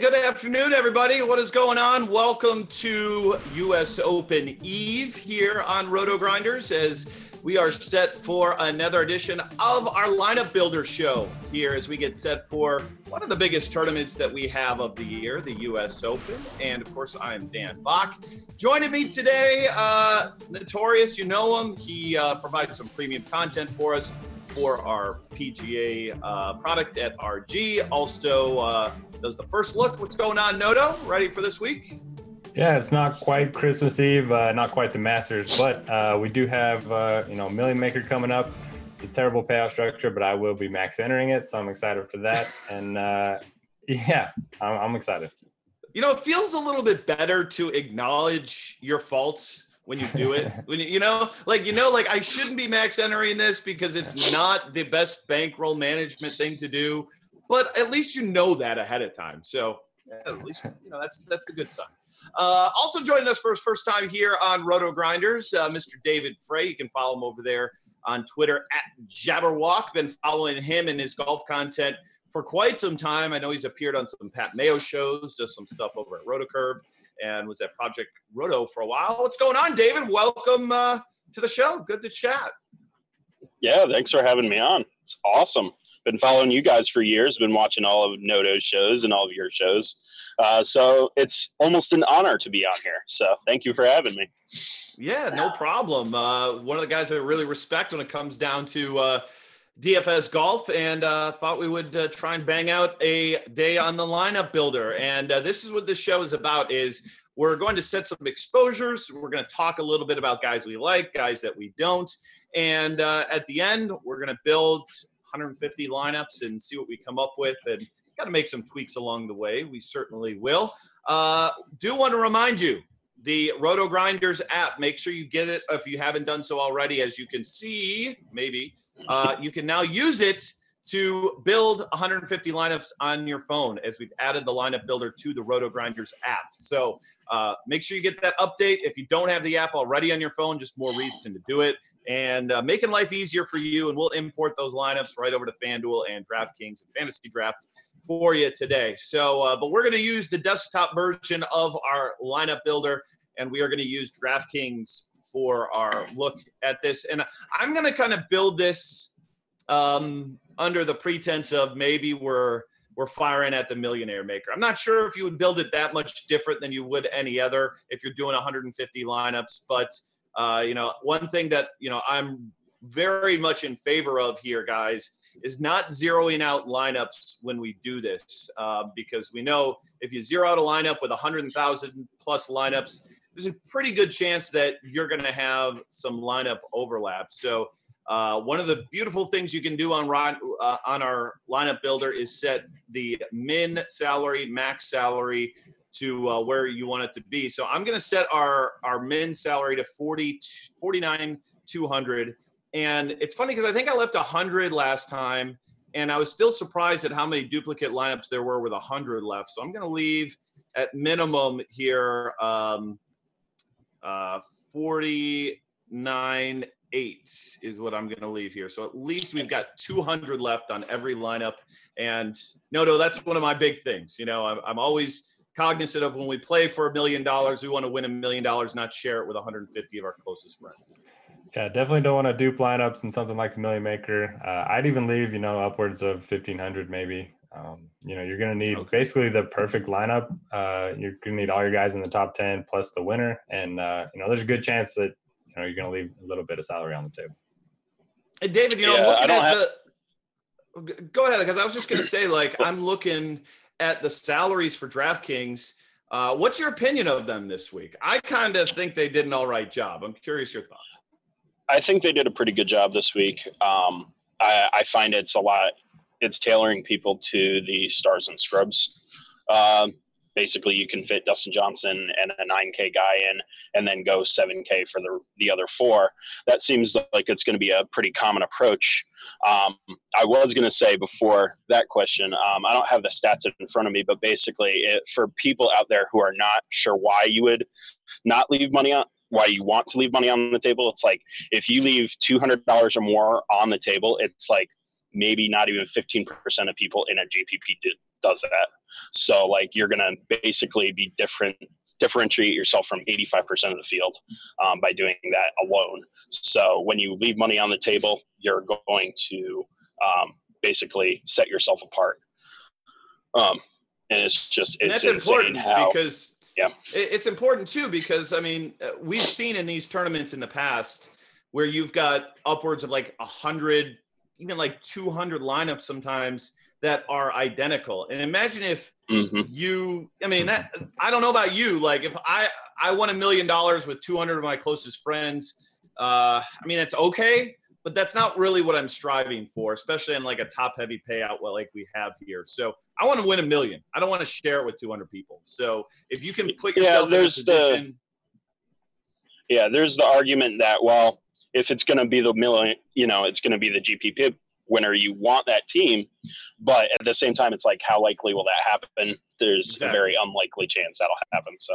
Good afternoon, everybody. What is going on? Welcome to U.S. Open Eve here on Roto Grinders as we are set for another edition of our lineup builder show here as we get set for one of the biggest tournaments that we have of the year, the U.S. Open. And of course, I'm Dan Back. Joining me today, uh, Notorious, you know him. He uh, provides some premium content for us for our PGA uh, product at RG. Also, uh, does the first look. What's going on, Noto? Ready for this week? Yeah, it's not quite Christmas Eve, uh, not quite the Masters, but uh, we do have uh, you know Million Maker coming up. It's a terrible payout structure, but I will be max entering it, so I'm excited for that. And uh, yeah, I'm, I'm excited. You know, it feels a little bit better to acknowledge your faults when you do it. when you, you know, like you know, like I shouldn't be max entering this because it's not the best bankroll management thing to do. But at least you know that ahead of time. So at least you know that's that's the good sign. Uh, also joining us for his first time here on Roto Grinders, uh, Mr. David Frey. You can follow him over there on Twitter at Jabberwock. Been following him and his golf content for quite some time. I know he's appeared on some Pat Mayo shows, does some stuff over at RotoCurve, and was at Project Roto for a while. What's going on, David? Welcome uh, to the show. Good to chat. Yeah, thanks for having me on. It's awesome. Been following you guys for years. Been watching all of Noto's shows and all of your shows. Uh, so it's almost an honor to be on here. So thank you for having me. Yeah, no problem. Uh, one of the guys I really respect when it comes down to uh, DFS golf, and uh, thought we would uh, try and bang out a day on the lineup builder. And uh, this is what this show is about: is we're going to set some exposures. We're going to talk a little bit about guys we like, guys that we don't, and uh, at the end, we're going to build 150 lineups and see what we come up with and got to make some tweaks along the way. We certainly will. Uh, do want to remind you the Roto Grinders app. Make sure you get it if you haven't done so already. As you can see, maybe uh, you can now use it to build 150 lineups on your phone as we've added the lineup builder to the Roto Grinders app. So uh, make sure you get that update. If you don't have the app already on your phone, just more reason to do it and uh, making life easier for you. And we'll import those lineups right over to FanDuel and DraftKings and Fantasy Draft for you today. So, uh, but we're going to use the desktop version of our lineup builder, and we are going to use DraftKings for our look at this. And I'm going to kind of build this um, under the pretense of maybe we're we're firing at the millionaire maker. I'm not sure if you would build it that much different than you would any other if you're doing 150 lineups, but uh, you know, one thing that you know I'm very much in favor of here, guys, is not zeroing out lineups when we do this, uh, because we know if you zero out a lineup with 100,000 plus lineups, there's a pretty good chance that you're going to have some lineup overlap. So. Uh, one of the beautiful things you can do on uh, on our lineup builder is set the min salary, max salary, to uh, where you want it to be. So I'm going to set our our min salary to 40 49 200 and it's funny because I think I left 100 last time and I was still surprised at how many duplicate lineups there were with 100 left. So I'm going to leave at minimum here um, uh, 49 eight is what I'm going to leave here. So at least we've got 200 left on every lineup. And no, no, that's one of my big things. You know, I'm, I'm always cognizant of when we play for a million dollars, we want to win a million dollars, not share it with 150 of our closest friends. Yeah, definitely don't want to dupe lineups and something like the Million Maker. Uh, I'd even leave, you know, upwards of 1500 maybe. Um, you know, you're going to need okay. basically the perfect lineup. Uh, you're going to need all your guys in the top 10 plus the winner. And, uh, you know, there's a good chance that, you know, you're going to leave a little bit of salary on the table. And David, you know, yeah, looking at have... the, go ahead, because I was just going to say, like, I'm looking at the salaries for DraftKings. Uh, what's your opinion of them this week? I kind of think they did an all right job. I'm curious your thoughts. I think they did a pretty good job this week. Um, I, I, find it's a lot. It's tailoring people to the stars and scrubs. Um, basically you can fit Dustin Johnson and a 9K guy in and then go 7K for the, the other four. That seems like it's going to be a pretty common approach. Um, I was going to say before that question, um, I don't have the stats in front of me, but basically, it, for people out there who are not sure why you would not leave money on, why you want to leave money on the table, it's like if you leave $200 or more on the table, it's like maybe not even 15% of people in a GPP do, does that. So like you're gonna basically be different differentiate yourself from 85% of the field um, by doing that alone. So when you leave money on the table, you're going to um, basically set yourself apart. Um, and it's just it's that's important how, because yeah, it's important too because I mean uh, we've seen in these tournaments in the past where you've got upwards of like a hundred, even like 200 lineups sometimes that are identical. And imagine if mm-hmm. you, I mean, that, I don't know about you. Like if I, I won a million dollars with 200 of my closest friends, uh, I mean, it's okay, but that's not really what I'm striving for, especially in like a top heavy payout like we have here. So I want to win a million. I don't want to share it with 200 people. So if you can put yourself yeah, in a position. The, yeah, there's the argument that, well, if it's going to be the million, you know, it's going to be the GPP winner you want that team. But at the same time it's like how likely will that happen? There's exactly. a very unlikely chance that'll happen so.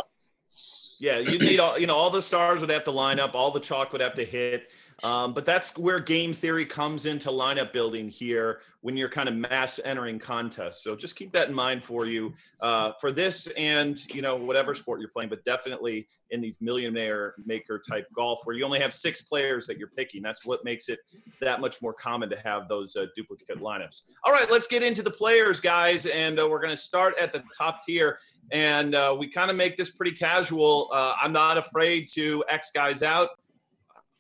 Yeah you need all you know all the stars would have to line up all the chalk would have to hit um, but that's where game theory comes into lineup building here when you're kind of mass entering contests. So just keep that in mind for you uh, for this and you know whatever sport you're playing, but definitely in these millionaire maker type golf where you only have six players that you're picking. That's what makes it that much more common to have those uh, duplicate lineups. All right, let's get into the players, guys, and uh, we're going to start at the top tier. And uh, we kind of make this pretty casual. Uh, I'm not afraid to X guys out.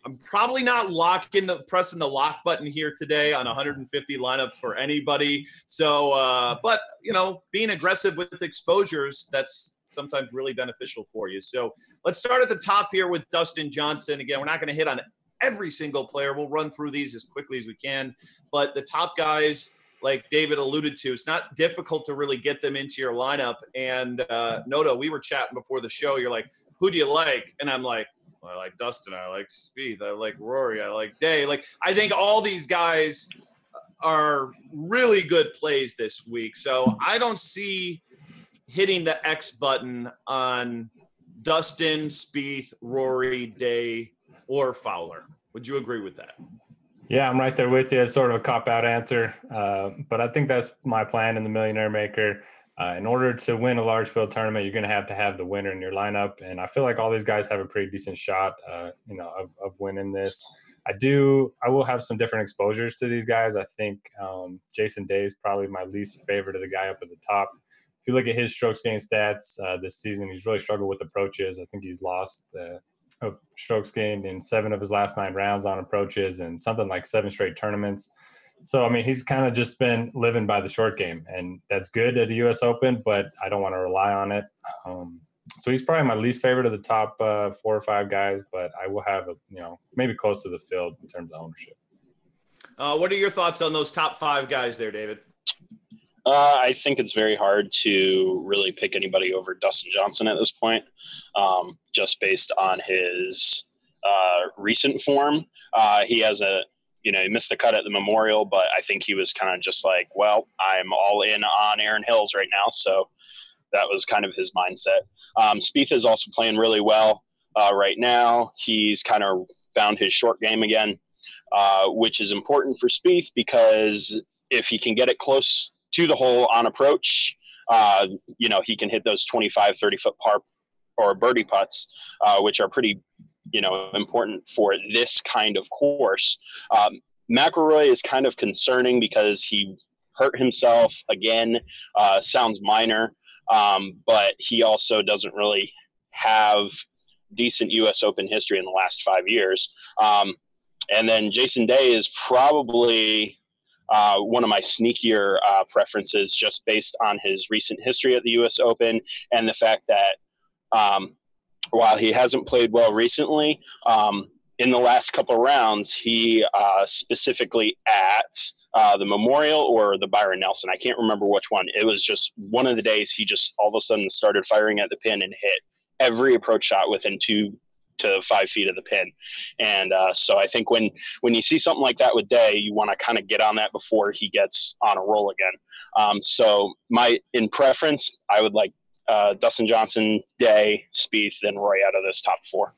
I'm probably not locking the pressing the lock button here today on 150 lineup for anybody. So, uh, but you know, being aggressive with exposures that's sometimes really beneficial for you. So let's start at the top here with Dustin Johnson. Again, we're not going to hit on every single player. We'll run through these as quickly as we can. But the top guys, like David alluded to, it's not difficult to really get them into your lineup. And uh, Noto, we were chatting before the show. You're like, who do you like? And I'm like, I like Dustin. I like Spieth. I like Rory. I like Day. Like I think all these guys are really good plays this week. So I don't see hitting the X button on Dustin, Spieth, Rory, Day, or Fowler. Would you agree with that? Yeah, I'm right there with you. It's sort of a cop out answer, uh, but I think that's my plan in the Millionaire Maker. Uh, in order to win a large field tournament, you're going to have to have the winner in your lineup, and I feel like all these guys have a pretty decent shot, uh, you know, of, of winning this. I do. I will have some different exposures to these guys. I think um, Jason Day is probably my least favorite of the guy up at the top. If you look at his strokes gain stats uh, this season, he's really struggled with approaches. I think he's lost uh, strokes gained in seven of his last nine rounds on approaches, and something like seven straight tournaments. So I mean, he's kind of just been living by the short game, and that's good at the U.S. Open, but I don't want to rely on it. Um, so he's probably my least favorite of the top uh, four or five guys, but I will have a you know maybe close to the field in terms of ownership. Uh, what are your thoughts on those top five guys there, David? Uh, I think it's very hard to really pick anybody over Dustin Johnson at this point, um, just based on his uh, recent form. Uh, he has a you know, he missed the cut at the Memorial, but I think he was kind of just like, well, I'm all in on Erin Hills right now. So that was kind of his mindset. Um, Spieth is also playing really well uh, right now. He's kind of found his short game again, uh, which is important for Spieth because if he can get it close to the hole on approach, uh, you know, he can hit those 25, 30 foot par or birdie putts, uh, which are pretty you know important for this kind of course. Um, McIlroy is kind of concerning because he hurt himself again. Uh, sounds minor, um, but he also doesn't really have decent U.S. Open history in the last five years. Um, and then Jason Day is probably uh, one of my sneakier uh, preferences just based on his recent history at the U.S. Open and the fact that um, while he hasn't played well recently, um, in the last couple rounds, he uh, specifically at uh, the Memorial or the Byron Nelson. I can't remember which one. It was just one of the days he just all of a sudden started firing at the pin and hit every approach shot within two to five feet of the pin. And uh, so I think when when you see something like that with Day, you want to kind of get on that before he gets on a roll again. Um, so my in preference, I would like uh, Dustin Johnson, Day, Spieth, then Rory out of those top four.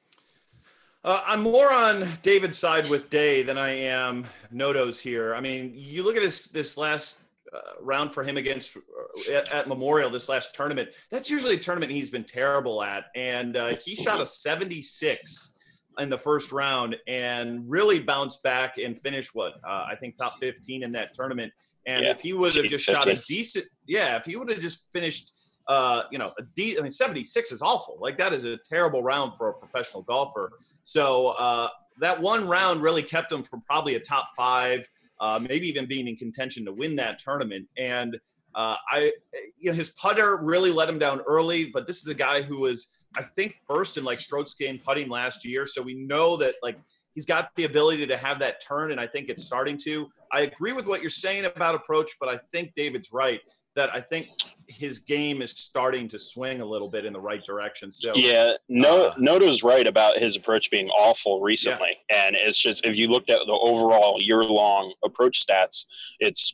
Uh, I'm more on David's side with Day than I am Noto's here. I mean, you look at this this last uh, round for him against uh, at, at, Memorial, this last tournament. That's usually a tournament he's been terrible at, and uh, he shot a 76 in the first round and really bounced back and finished what uh, I think top 15 in that tournament. And yeah, if he would have just shot a decent, yeah, if he would have just finished uh, you know, a D, I mean, 76 is awful. Like that is a terrible round for a professional golfer. So uh, that one round really kept him from probably a top five, uh, maybe even being in contention to win that tournament. And uh, I, you know, his putter really let him down early. But this is a guy who was, I think, first in like strokes gained putting last year. So we know that like he's got the ability to have that turn, and I think it's starting to. I agree with what you're saying about approach, but I think David's right that I think his game is starting to swing a little bit in the right direction. So yeah, no, uh, Noto's right about his approach being awful recently, yeah. and it's just if you looked at the overall year-long approach stats, it's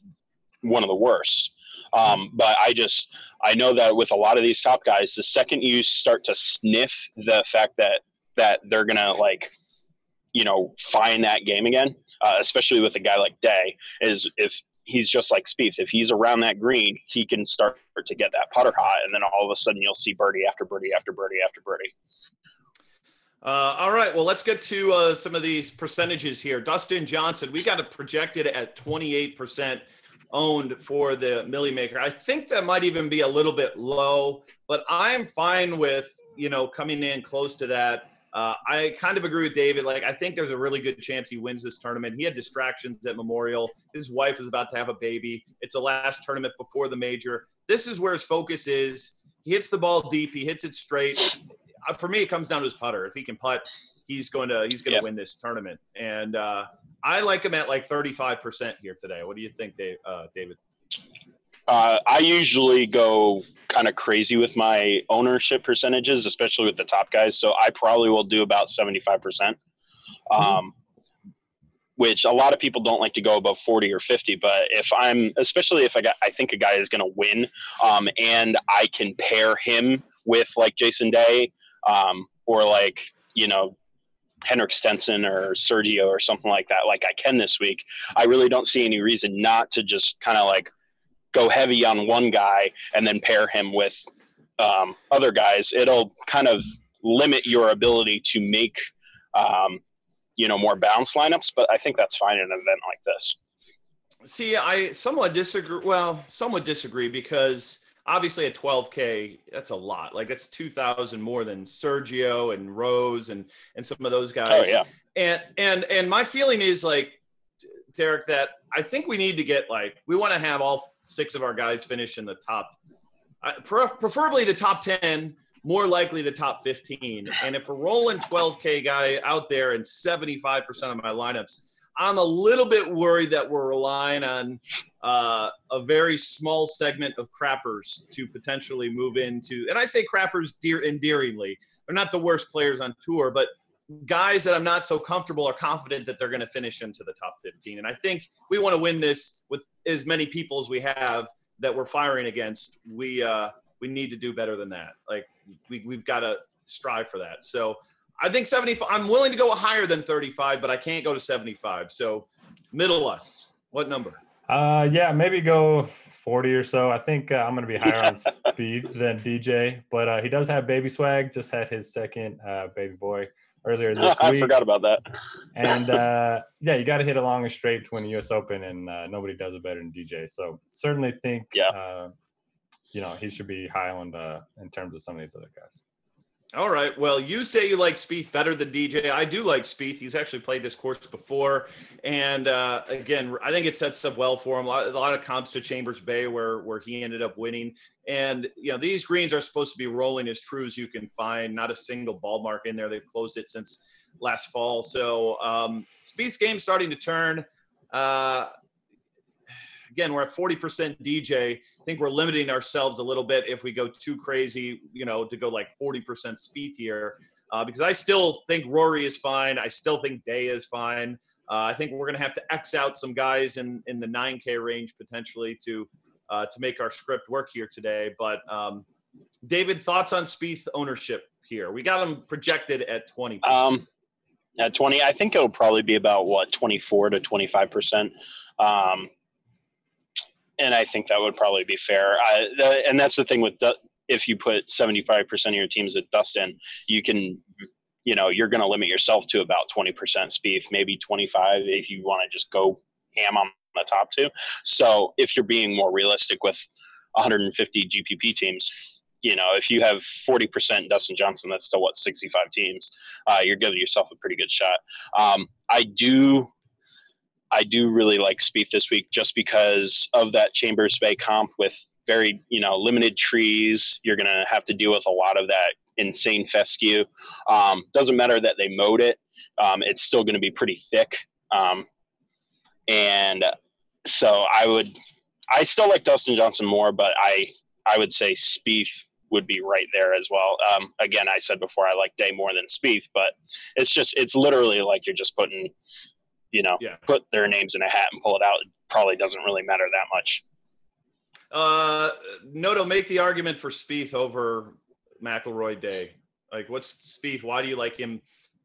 one of the worst. Um, but I just I know that with a lot of these top guys, the second you start to sniff the fact that that they're gonna like, you know, find that game again, uh, especially with a guy like Day, is if he's just like Spieth. If he's around that green, he can start to get that putter hot, and then all of a sudden you'll see birdie after birdie after birdie after birdie. Uh, all right, well, let's get to uh, some of these percentages here. Dustin Johnson, we got it projected at 28% owned for the Millie Maker. I think that might even be a little bit low, but I'm fine with, you know, coming in close to that. Uh, I kind of agree with David. Like, I think there's a really good chance he wins this tournament. He had distractions at Memorial. His wife is about to have a baby. It's the last tournament before the major. This is where his focus is. He hits the ball deep. He hits it straight. Uh, for me, it comes down to his putter. If he can putt, he's going to he's going to win this tournament. And uh, I like him at like 35% here today. What do you think, Dave, uh, David? Uh, I usually go kind of crazy with my ownership percentages, especially with the top guys. So I probably will do about 75%, mm-hmm. um, which a lot of people don't like to go above 40 or 50. But if I'm, especially if I, got, I think a guy is going to win um, and I can pair him with like Jason Day um, or like, you know, Henrik Stenson or Sergio or something like that, like I can this week, I really don't see any reason not to just kind of like go heavy on one guy and then pair him with um, other guys, it'll kind of limit your ability to make um, you know more balanced lineups. But I think that's fine in an event like this. See, I somewhat disagree. Well, somewhat disagree because obviously at 12k, that's a lot. Like that's 2,000 more than Sergio and Rose and and some of those guys. Oh yeah. And and and my feeling is like Derek that I think we need to get like we want to have all six of our guys finish in the top, uh, preferably the top 10, more likely the top 15. And if we're rolling 12K guy out there in 75% of my lineups, I'm a little bit worried that we're relying on uh, a very small segment of crappers to potentially move into. And I say crappers dear endearingly. They're not the worst players on tour, but guys that I'm not so comfortable or confident that they're going to finish into the top 15. And I think we want to win this with as many people as we have that we're firing against. We uh, we need to do better than that. Like we we've got to strive for that. So I think 75. I'm willing to go higher than 35, but I can't go to 75. So middle us. What number? Uh, yeah, maybe go 40 or so. I think uh, I'm going to be higher on Spieth than DJ, but uh, he does have baby swag. Just had his second uh, baby boy earlier this I week. I forgot about that. and uh, yeah, you got to hit a long and straight to win the U.S. Open, and uh, nobody does it better than DJ. So certainly think, yeah. Uh, you know, he should be high on the in terms of some of these other guys. All right. Well, you say you like Spieth better than DJ. I do like Spieth. He's actually played this course before, and uh, again, I think it sets up well for him. A lot, a lot, of comps to Chambers Bay, where where he ended up winning. And you know, these greens are supposed to be rolling as true as you can find. Not a single ball mark in there. They've closed it since last fall. So um, Spieth's game starting to turn. Uh, again, we're at 40% DJ. I think we're limiting ourselves a little bit if we go too crazy, you know, to go like 40% Spieth here. Uh, because I still think Rory is fine. I still think Day is fine. Uh, I think we're going to have to X out some guys in, in the 9K range potentially to uh, to make our script work here today. But um, David, thoughts on Spieth ownership here? We got him projected at 20. Um, at 20, I think it'll probably be about what 24 to 25 percent. Um, and I think that would probably be fair. I, the, and that's the thing with if you put 75% of your teams at Dustin, you can, you know, you're going to limit yourself to about 20% Spieth, maybe 25 if you want to just go ham on the top two. So if you're being more realistic with 150 GPP teams, you know, if you have 40% Dustin Johnson, that's still what 65 teams. Uh, you're giving yourself a pretty good shot. Um, I do I do really like Spieth this week just because of that Chambers Bay comp with very, you know, limited trees. You're going to have to deal with a lot of that insane fescue. Um, doesn't matter that they mowed it. Um, it's still going to be pretty thick. Um, and so I would, I still like Dustin Johnson more, but I, I would say Spieth would be right there as well. Um, again, I said before I like Day more than Spieth, but it's just, it's literally like you're just putting you know, yeah. put their names in a hat and pull it out. It probably doesn't really matter that much. Uh, Noto, make the argument for Spieth over McIlroy Day. Like, what's Spieth? Why do you like him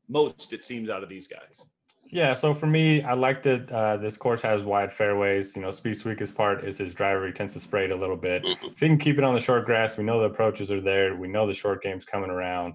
most? It seems out of these guys. Yeah, so for me, I like that uh, this course has wide fairways. You know, Spieth's weakest part is his driver. He tends to spray it a little bit. Mm-hmm. If he can keep it on the short grass, we know the approaches are there. We know the short game's coming around.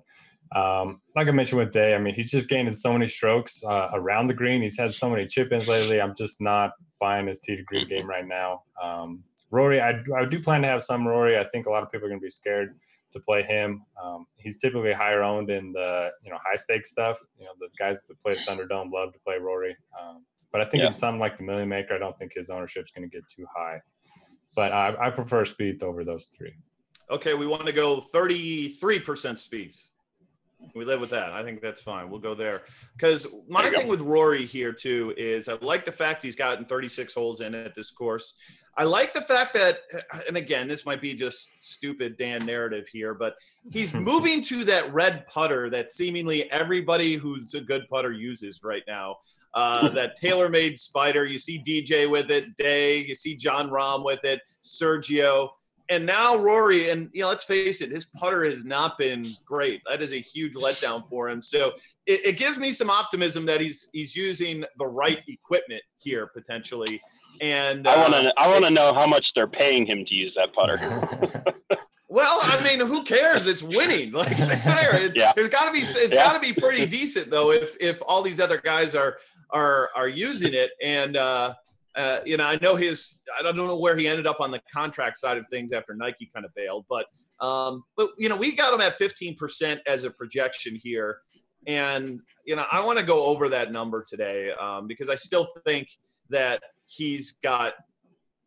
Um, like I mentioned with Day, I mean, he's just gaining so many strokes uh, around the green. He's had so many chip ins lately. I'm just not buying his tee to green game right now. Um, Rory, I, I do plan to have some Rory. I think a lot of people are going to be scared to play him. Um, he's typically higher owned in the you know high stakes stuff. You know, the guys that play the Thunderdome love to play Rory. Um, but I think yeah. in something like the Million Maker, I don't think his ownership is going to get too high. But I, I prefer Spieth over those three. Okay, we want to go 33% Spieth. We live with that. I think that's fine. We'll go there. Because my thing go. with Rory here too is I like the fact he's gotten 36 holes in at this course. I like the fact that, and again, this might be just stupid Dan narrative here, but he's moving to that red putter that seemingly everybody who's a good putter uses right now. Uh, that TaylorMade Spider. You see DJ with it, Day. You see Jon Rahm with it, Sergio and now Rory, and you know, let's face it, his putter has not been great. That is a huge letdown for him. So it, it gives me some optimism that he's he's using the right equipment here potentially. And I want to uh, I want to know how much they're paying him to use that putter. well, I mean, who cares? It's winning. Like there, it's, yeah. it's got to be it's yeah. got to be pretty decent though. If if all these other guys are are are using it and. uh uh, you know, I know his. I don't know where he ended up on the contract side of things after Nike kind of bailed, but um, but you know, we got him at 15% as a projection here, and you know, I want to go over that number today um, because I still think that he's got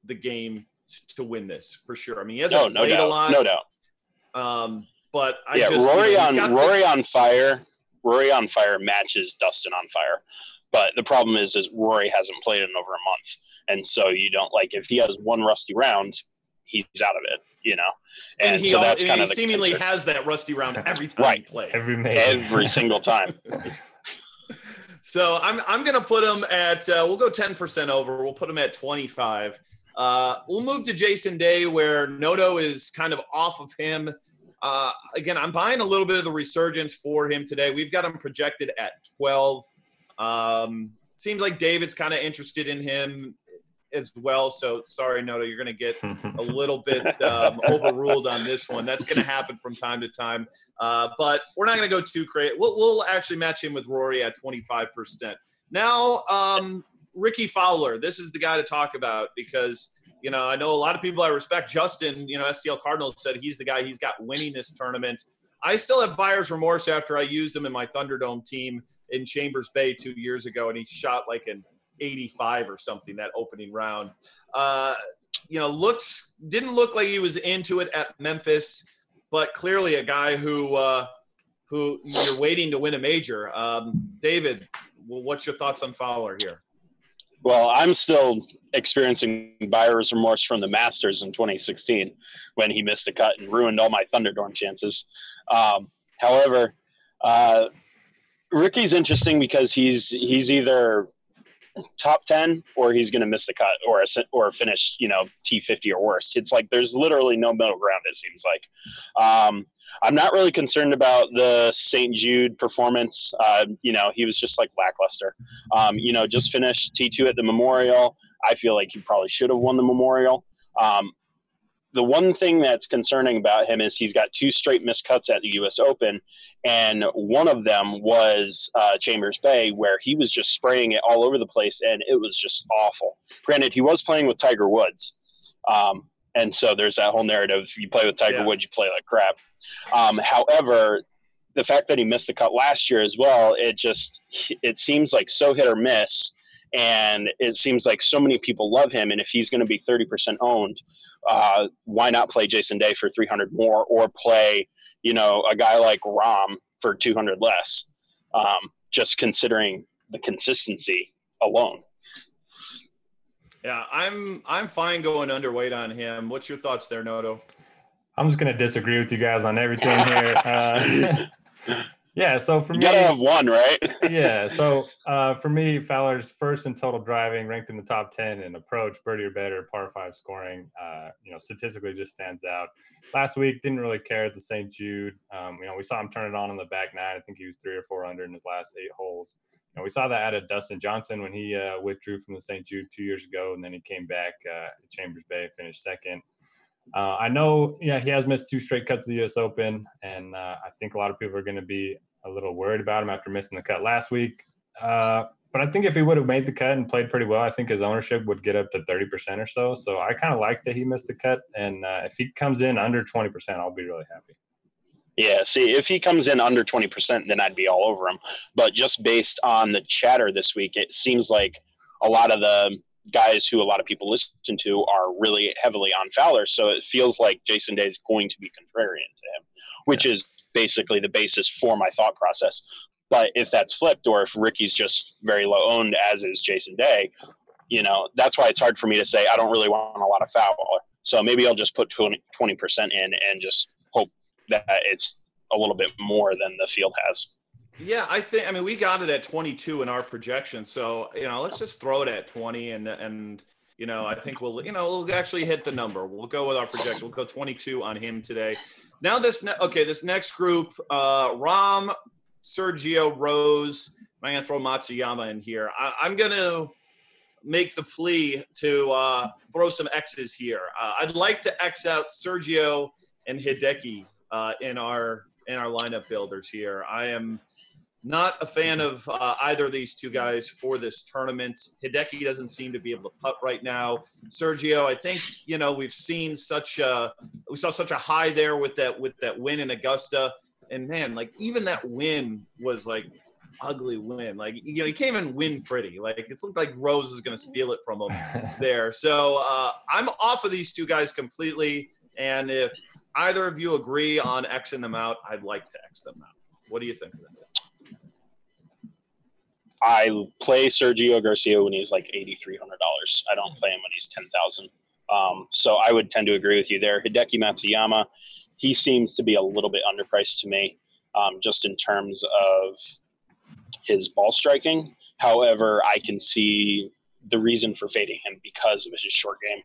the game to win this for sure. I mean, he hasn't no, no played doubt. a lot, no doubt. Um, but I yeah, just, Rory you know, on Rory the, on fire. Rory on fire matches Dustin on fire. But the problem is, is Rory hasn't played in over a month, and so you don't like if he has one rusty round, he's out of it, you know. And, and he, so that's kind of seemingly concern. has that rusty round every time right. he plays, every every single time. so I'm I'm gonna put him at uh, we'll go ten percent over. We'll put him at twenty five. Uh, we'll move to Jason Day, where Noto is kind of off of him. Uh, again, I'm buying a little bit of the resurgence for him today. We've got him projected at 12. Um, seems like David's kind of interested in him as well. So sorry, Noto, you're going to get a little bit um, overruled on this one. That's going to happen from time to time. Uh, but we're not going to go too crazy. We'll, we'll, actually match him with Rory at 25%. Now, um, Rickie Fowler, this is the guy to talk about because, you know, I know a lot of people I respect. Justin, you know, STL Cardinals said he's the guy he's got winning this tournament. I still have buyer's remorse after I used him in my Thunderdome team in Chambers Bay two years ago, and he shot like an 85 or something that opening round. Uh, you know, looks didn't look like he was into it at Memphis, but clearly a guy who uh, who you're waiting to win a major. Um, David, well, what's your thoughts on Fowler here? Well, I'm still experiencing buyer's remorse from the Masters in 2016 when he missed a cut and ruined all my Thunderdome chances. Um, however, uh, Rickie's interesting because he's he's either top 10 or he's going to miss the cut or a, or finish, you know, T50 or worse. It's like there's literally no middle ground, it seems like. Um, I'm not really concerned about the St. Jude performance. Uh, you know, he was just like lackluster. Um, you know, just finished T2 at the Memorial. I feel like he probably should have won the Memorial. Um, the one thing that's concerning about him is he's got two straight miscuts at the U.S. Open, and one of them was uh, Chambers Bay, where he was just spraying it all over the place, and it was just awful. Granted, he was playing with Tiger Woods, um, and so there's that whole narrative: you play with Tiger yeah. Woods, you play like crap. Um, however, the fact that he missed the cut last year as well, it just it seems like so hit or miss, and it seems like so many people love him, and if he's going to be 30% owned uh, why not play Jason Day for 300 more or play, you know, a guy like Rahm for 200 less? Um, just considering the consistency alone. Yeah, I'm I'm fine going underweight on him. What's your thoughts there, Noto? I'm just gonna disagree with you guys on everything here. Uh, Yeah, so for you me, gotta have one, right? yeah, so uh, for me, Fowler's first in total driving, ranked in the top ten in approach, birdie or better, par five scoring. Uh, you know, statistically just stands out. Last week, didn't really care at the St. Jude. Um, you know, we saw him turn it on in the back nine. I think he was three or four under in his last eight holes. You know, we saw that out of Dustin Johnson when he uh, withdrew from the St. Jude two years ago, and then he came back uh, at Chambers Bay, finished second. Uh, I know, yeah, he has missed two straight cuts of the U.S. Open, and uh, I think a lot of people are going to be a little worried about him after missing the cut last week. Uh, but I think if he would have made the cut and played pretty well, I think his ownership would get up to 30% or so. So I kind of like that he missed the cut. And uh, if he comes in under 20%, I'll be really happy. Yeah, see, if he comes in under 20%, then I'd be all over him. But just based on the chatter this week, it seems like a lot of the guys who a lot of people listen to are really heavily on Fowler. So it feels like Jason Day is going to be contrarian to him, which yeah. is basically the basis for my thought process. But if that's flipped, or if Rickie's just very low owned, as is Jason Day, you know, that's why it's hard for me to say I don't really want a lot of Fowler. So maybe I'll just put 20, percent in and just hope that it's a little bit more than the field has. Yeah, I think. I mean, we got it at 22 in our projection, so you know, let's just throw it at 20, and and you know, I think we'll you know we'll actually hit the number. We'll go with our projection. We'll go 22 on him today. Now this ne- okay, this next group, uh, Rahm, Sergio, Rose. I'm gonna throw Matsuyama in here. I, am gonna make the plea to uh, throw some X's here. Uh, I'd like to X out Sergio and Hideki uh, in our in our lineup builders here. I am not a fan of uh, either of these two guys for this tournament. Hideki doesn't seem to be able to putt right now. Sergio, I think you know we've seen such a we saw such a high there with that with that win in Augusta, and man, like even that win was like ugly win. Like you know he came in win pretty. Like it looked like Rose is going to steal it from him there. So uh, I'm off of these two guys completely. And if either of you agree on Xing them out, I'd like to X them out. What do you think of that? I play Sergio Garcia when he's like eighty three hundred dollars. I don't play him when he's ten thousand. Um, so I would tend to agree with you there. Hideki Matsuyama, he seems to be a little bit underpriced to me, um, just in terms of his ball striking. However, I can see the reason for fading him because of his short game.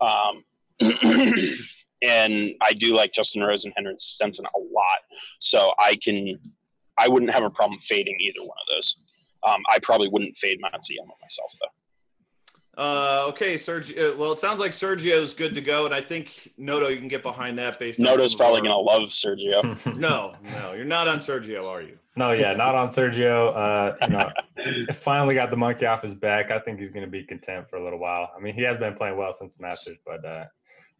Um, and I do like Justin Rose and Henrik Stenson a lot, so I can, I wouldn't have a problem fading either one of those. Um, I probably wouldn't fade Matsuyama myself though. Uh, okay, Sergio. Uh, well, it sounds like Sergio's good to go, and I think Noto you can get behind that based. Noto's probably going to love Sergio. no, no, you're not on Sergio, are you? No, yeah, not on Sergio. Uh, you know, finally got the monkey off his back. I think he's going to be content for a little while. I mean, he has been playing well since Masters, but uh,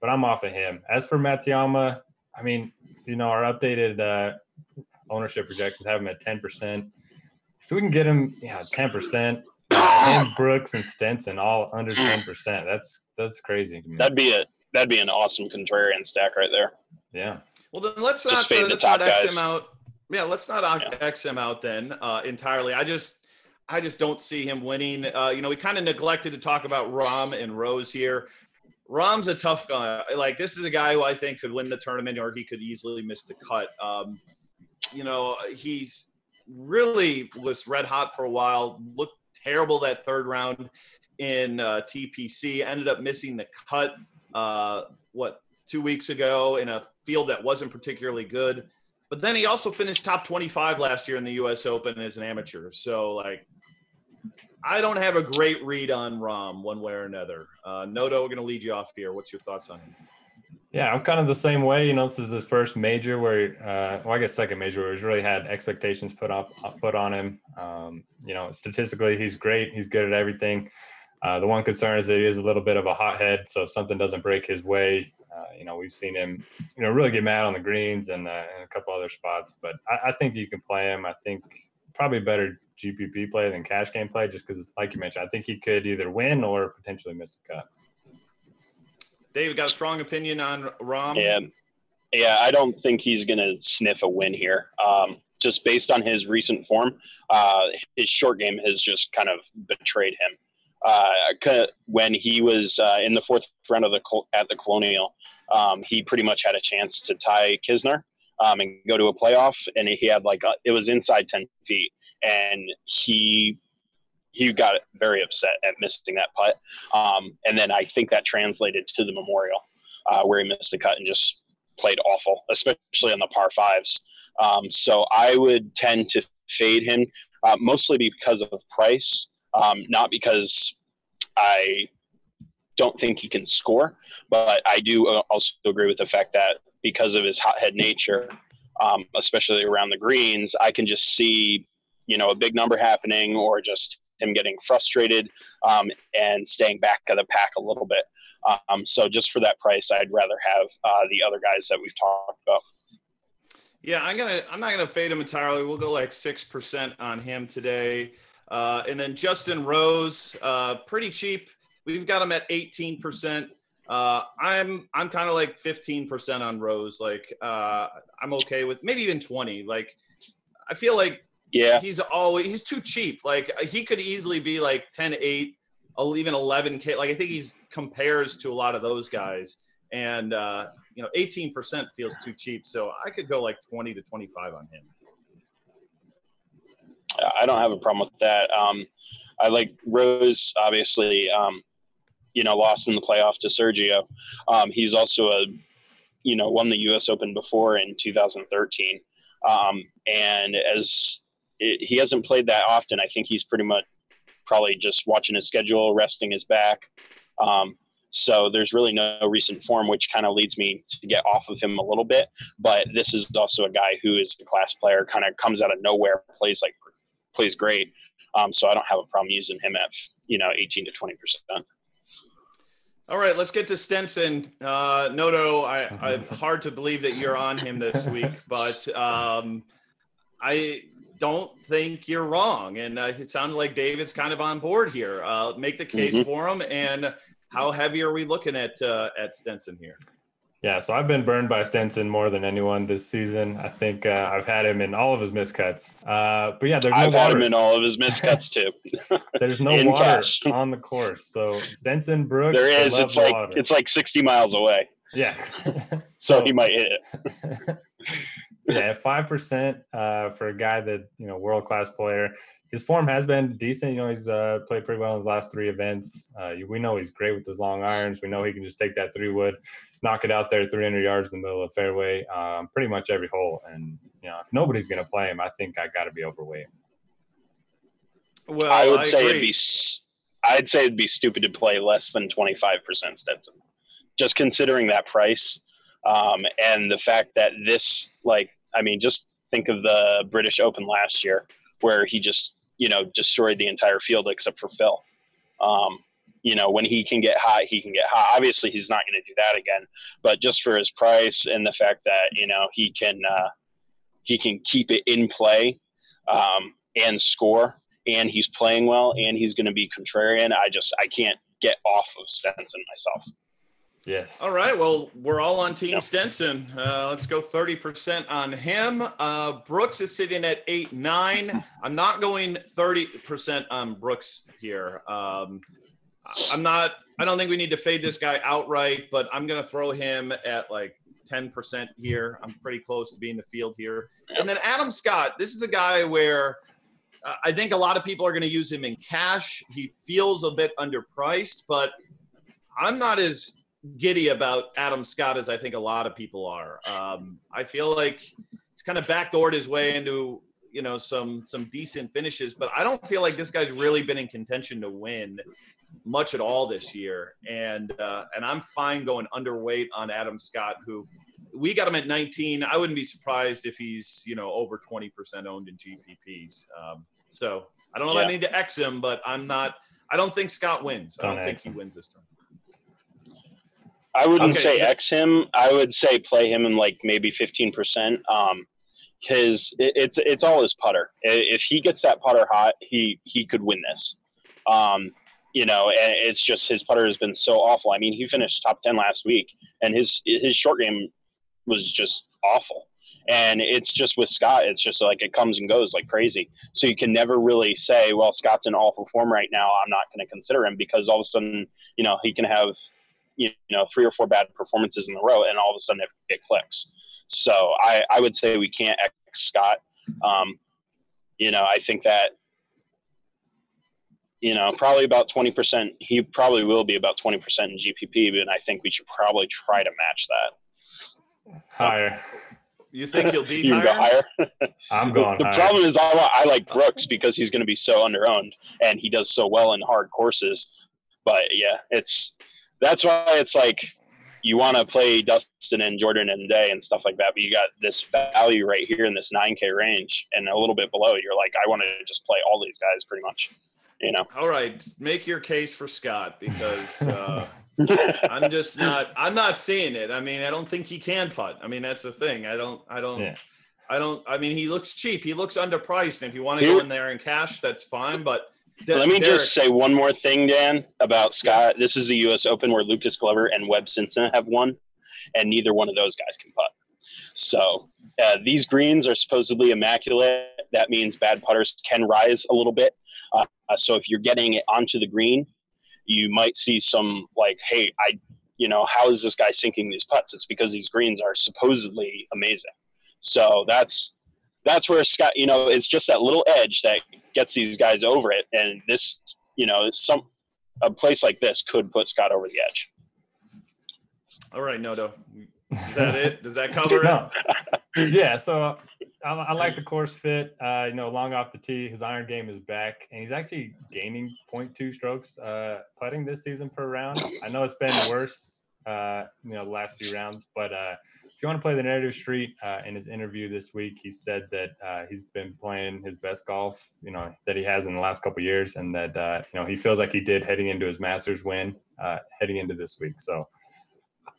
but I'm off of him. As for Matsuyama, I mean, you know, our updated uh, ownership projections have him at 10%. If we can get him, yeah, 10%, him, Brooks, and Stenson all under 10%, that's that's crazy. That'd be a that'd be an awesome contrarian stack right there. Yeah. Well, then let's not uh, let's not X guys. him out. Yeah, let's not yeah. X him out then uh, entirely. I just I just don't see him winning. Uh, you know, we kind of neglected to talk about Rahm and Rose here. Rahm's a tough guy. Like this is a guy who I think could win the tournament, or he could easily miss the cut. Um, you know, he's really was red hot for a while. Looked terrible that third round in uh, TPC. Ended up missing the cut. Uh, what two weeks ago in a field that wasn't particularly good. But then he also finished top 25 last year in the U.S. Open as an amateur. So like I don't have a great read on Rahm one way or another. Uh, Noto, we're going to lead you off here. What's your thoughts on him? Yeah, I'm kind of the same way. You know, this is his first major where, uh, well, I guess second major where he's really had expectations put up put on him. Um, you know, statistically, he's great. He's good at everything. Uh, the one concern is that he is a little bit of a hothead. So if something doesn't break his way, uh, you know, we've seen him, you know, really get mad on the greens and, uh, and a couple other spots. But I, I think you can play him. I think probably better GPP play than cash game play, just because, like you mentioned, I think he could either win or potentially miss a cut. Dave, got a strong opinion on Rahm? Yeah, yeah, I don't think he's going to sniff a win here. Um, just based on his recent form, uh, his short game has just kind of betrayed him. Uh, when he was uh, in the fourth round of the at the Colonial, um, he pretty much had a chance to tie Kisner um, and go to a playoff, and he had like a, it was inside ten feet, and he he got very upset at missing that putt. Um, and then I think that translated to the Memorial, uh, where he missed the cut and just played awful, especially on the par fives. Um, so I would tend to fade him uh, mostly because of price, um, not because I don't think he can score, but I do uh, also agree with the fact that because of his hothead nature, um, especially around the greens, I can just see you know a big number happening or just him getting frustrated um, and staying back of the pack a little bit. Um, so just for that price, I'd rather have uh, the other guys that we've talked about. Yeah, I'm gonna. I'm not gonna fade him entirely. We'll go like six percent on him today, uh, and then Justin Rose, uh, pretty cheap. We've got him at 18 percent. Uh, I'm I'm kind of like 15 percent on Rose. Like uh, I'm okay with maybe even 20. Like I feel like yeah. He's always he's too cheap. Like he could easily be like 10 8, even 11k. Like I think he's compares to a lot of those guys. And uh, you know, 18% feels too cheap. So I could go like 20 to 25 on him. I don't have a problem with that. Um, I like Rose, obviously, um, you know, lost in the playoff to Sergio. Um, he's also a, you know, won the U.S. Open before in 2013. Um, and as it, he hasn't played that often. I think he's pretty much probably just watching his schedule, resting his back. Um, so there's really no recent form, which kind of leads me to get off of him a little bit. But this is also a guy who is a class player, kind of comes out of nowhere, plays like plays great. Um, so I don't have a problem using him at you know 18 to 20 percent. All right, let's get to Stenson. Uh, Noto, I, I hard to believe that you're on him this week, but um, I don't think you're wrong. And uh, it sounded like David's kind of on board here. Uh, make the case mm-hmm. for him. And how heavy are we looking at uh, at Stenson here? Yeah, so I've been burned by Stenson more than anyone this season. I think uh, I've had him in all of his miscuts. Uh, but yeah, there's no I've water. had him in all of his miscuts too. there's no water cash. on the course, so Stenson Brooks. There is. It's like water. it's like 60 miles away. Yeah. so, so he might hit it yeah, five percent uh, for a guy that you know world class player. His form has been decent. You know, he's uh, played pretty well in his last three events. Uh, we know he's great with his long irons. We know he can just take that three wood, knock it out there 300 yards in the middle of the fairway, um, pretty much every hole. And you know, if nobody's going to play him, I think I got to be overweight. Well, I would I say agree. it'd be. I'd say it'd be stupid to play less than 25% Stenson, just considering that price um, and the fact that this like I mean, just think of the British Open last year where he just, you know, destroyed the entire field except for Phil. Um, you know, when he can get hot, he can get hot. Obviously, he's not going to do that again, but just for his price and the fact that you know he can uh, he can keep it in play um, and score, and he's playing well, and he's going to be contrarian. I just I can't get off of Stenson myself. Yes. All right. Well, we're all on Team yep. Stenson. Uh, let's go 30% on him. Uh, Brooks is sitting at 8 9. I'm not going 30% on Brooks here. Um, I'm not, I don't think we need to fade this guy outright, but I'm going to throw him at like 10% here. I'm pretty close to being the field here. Yep. And then Adam Scott, this is a guy where uh, I think a lot of people are going to use him in cash. He feels a bit underpriced, but I'm not as giddy about Adam Scott as I think a lot of people are. Um, I feel like he's kind of backdoored his way into you know some some decent finishes, but I don't feel like this guy's really been in contention to win much at all this year. And uh, and I'm fine going underweight on Adam Scott, who we got him at 19. I wouldn't be surprised if he's you know over 20% owned in GPPs. Um, so I don't know yeah. if I need to X him, but I'm not. I don't think Scott wins. Don't I don't think he wins this time. I wouldn't okay. say X him. I would say play him in like maybe fifteen percent. Um, his it, it's it's all his putter. If he gets that putter hot, he he could win this. Um, you know, and it's just his putter has been so awful. I mean, he finished top ten last week, and his his short game was just awful. And it's just with Scott, it's just like it comes and goes like crazy. So you can never really say, well, Scott's in awful form right now. I'm not going to consider him because all of a sudden, you know, he can have you know three or four bad performances in a row, and all of a sudden it, it clicks. So I, I would say we can't X Scott. Um, you know, I think that you know probably about twenty percent. He probably will be about twenty percent in GPP, but I think we should probably try to match that. Higher. You think he'll be higher? Go higher? I'm going. The, the problem is, I, I like Brooks because he's going to be so underowned and he does so well in hard courses. But yeah, it's that's why it's like you want to play Dustin and Jordan and Day and stuff like that, but you got this value right here in this 9K range and a little bit below. You're like, I want to just play all these guys pretty much, you know. All right, make your case for Scott because uh, I'm just not. I'm not seeing it. I mean, I don't think he can putt. I mean, that's the thing. I don't. I don't. Yeah. I don't. I mean, he looks cheap. He looks underpriced. And if you want to go in there and cash, that's fine. But Let me just say one more thing, Dan, about Scott. This is the U.S. Open where Lucas Glover and Webb Simpson have won, and neither one of those guys can putt. So uh, these greens are supposedly immaculate. That means bad putters can rise a little bit. Uh, so if you're getting it onto the green, you might see some like, hey, I, you know, how is this guy sinking these putts? It's because these greens are supposedly amazing. So that's that's where Scott, you know, it's just that little edge that gets these guys over it. And this, you know, some a place like this could put Scott over the edge. All right, Noto. Is that it? Does that cover no. it? yeah. So I, I, like the course fit. Uh, you know, long off the tee, his iron game is back, and he's actually gaining 0.2 strokes uh, putting this season per round. I know it's been worse, uh, you know, the last few rounds, but uh, if you want to play the narrative street, uh, in his interview this week, he said that uh, he's been playing his best golf, you know, that he has in the last couple years, and that uh, you know he feels like he did heading into his Masters win, uh, heading into this week. So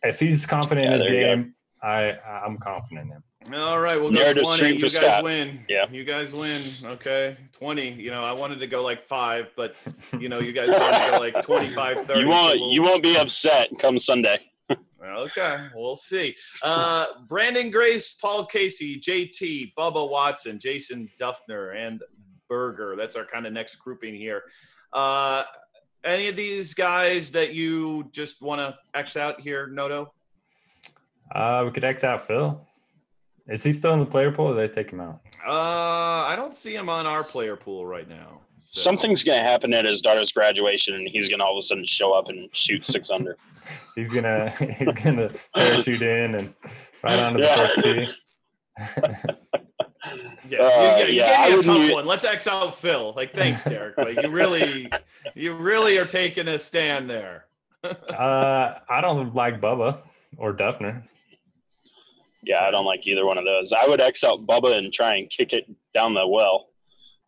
if he's confident yeah, in his game, I I'm confident in him. All right, we'll go narrative 20. You guys Scott. win. Yeah. You guys win. Okay. 20. You know, I wanted to go like five, but you know, you guys wanted to go like 25, 30. You won't so we'll... you won't be upset come Sunday. Okay, we'll see. Uh, Branden Grace, Paul Casey, JT, Bubba Watson, Jason Dufner, and Berger. That's our kind of next grouping here. Uh, any of these guys that you just want to X out here, Noto? Uh, we could X out Phil. Is he still in the player pool or did they take him out? Uh, I don't see him on our player pool right now. So. Something's going to happen at his daughter's graduation, and he's going to all of a sudden show up and shoot six under. he's gonna he's gonna parachute in and right onto the first tee. yeah, uh, you, you yeah, gave me a tough one. Let's X out Phil. Like, thanks, Derek. Like, you really, you really are taking a stand there. uh, I don't like Bubba or Dufner. Yeah, I don't like either one of those. I would X out Bubba and try and kick it down the well.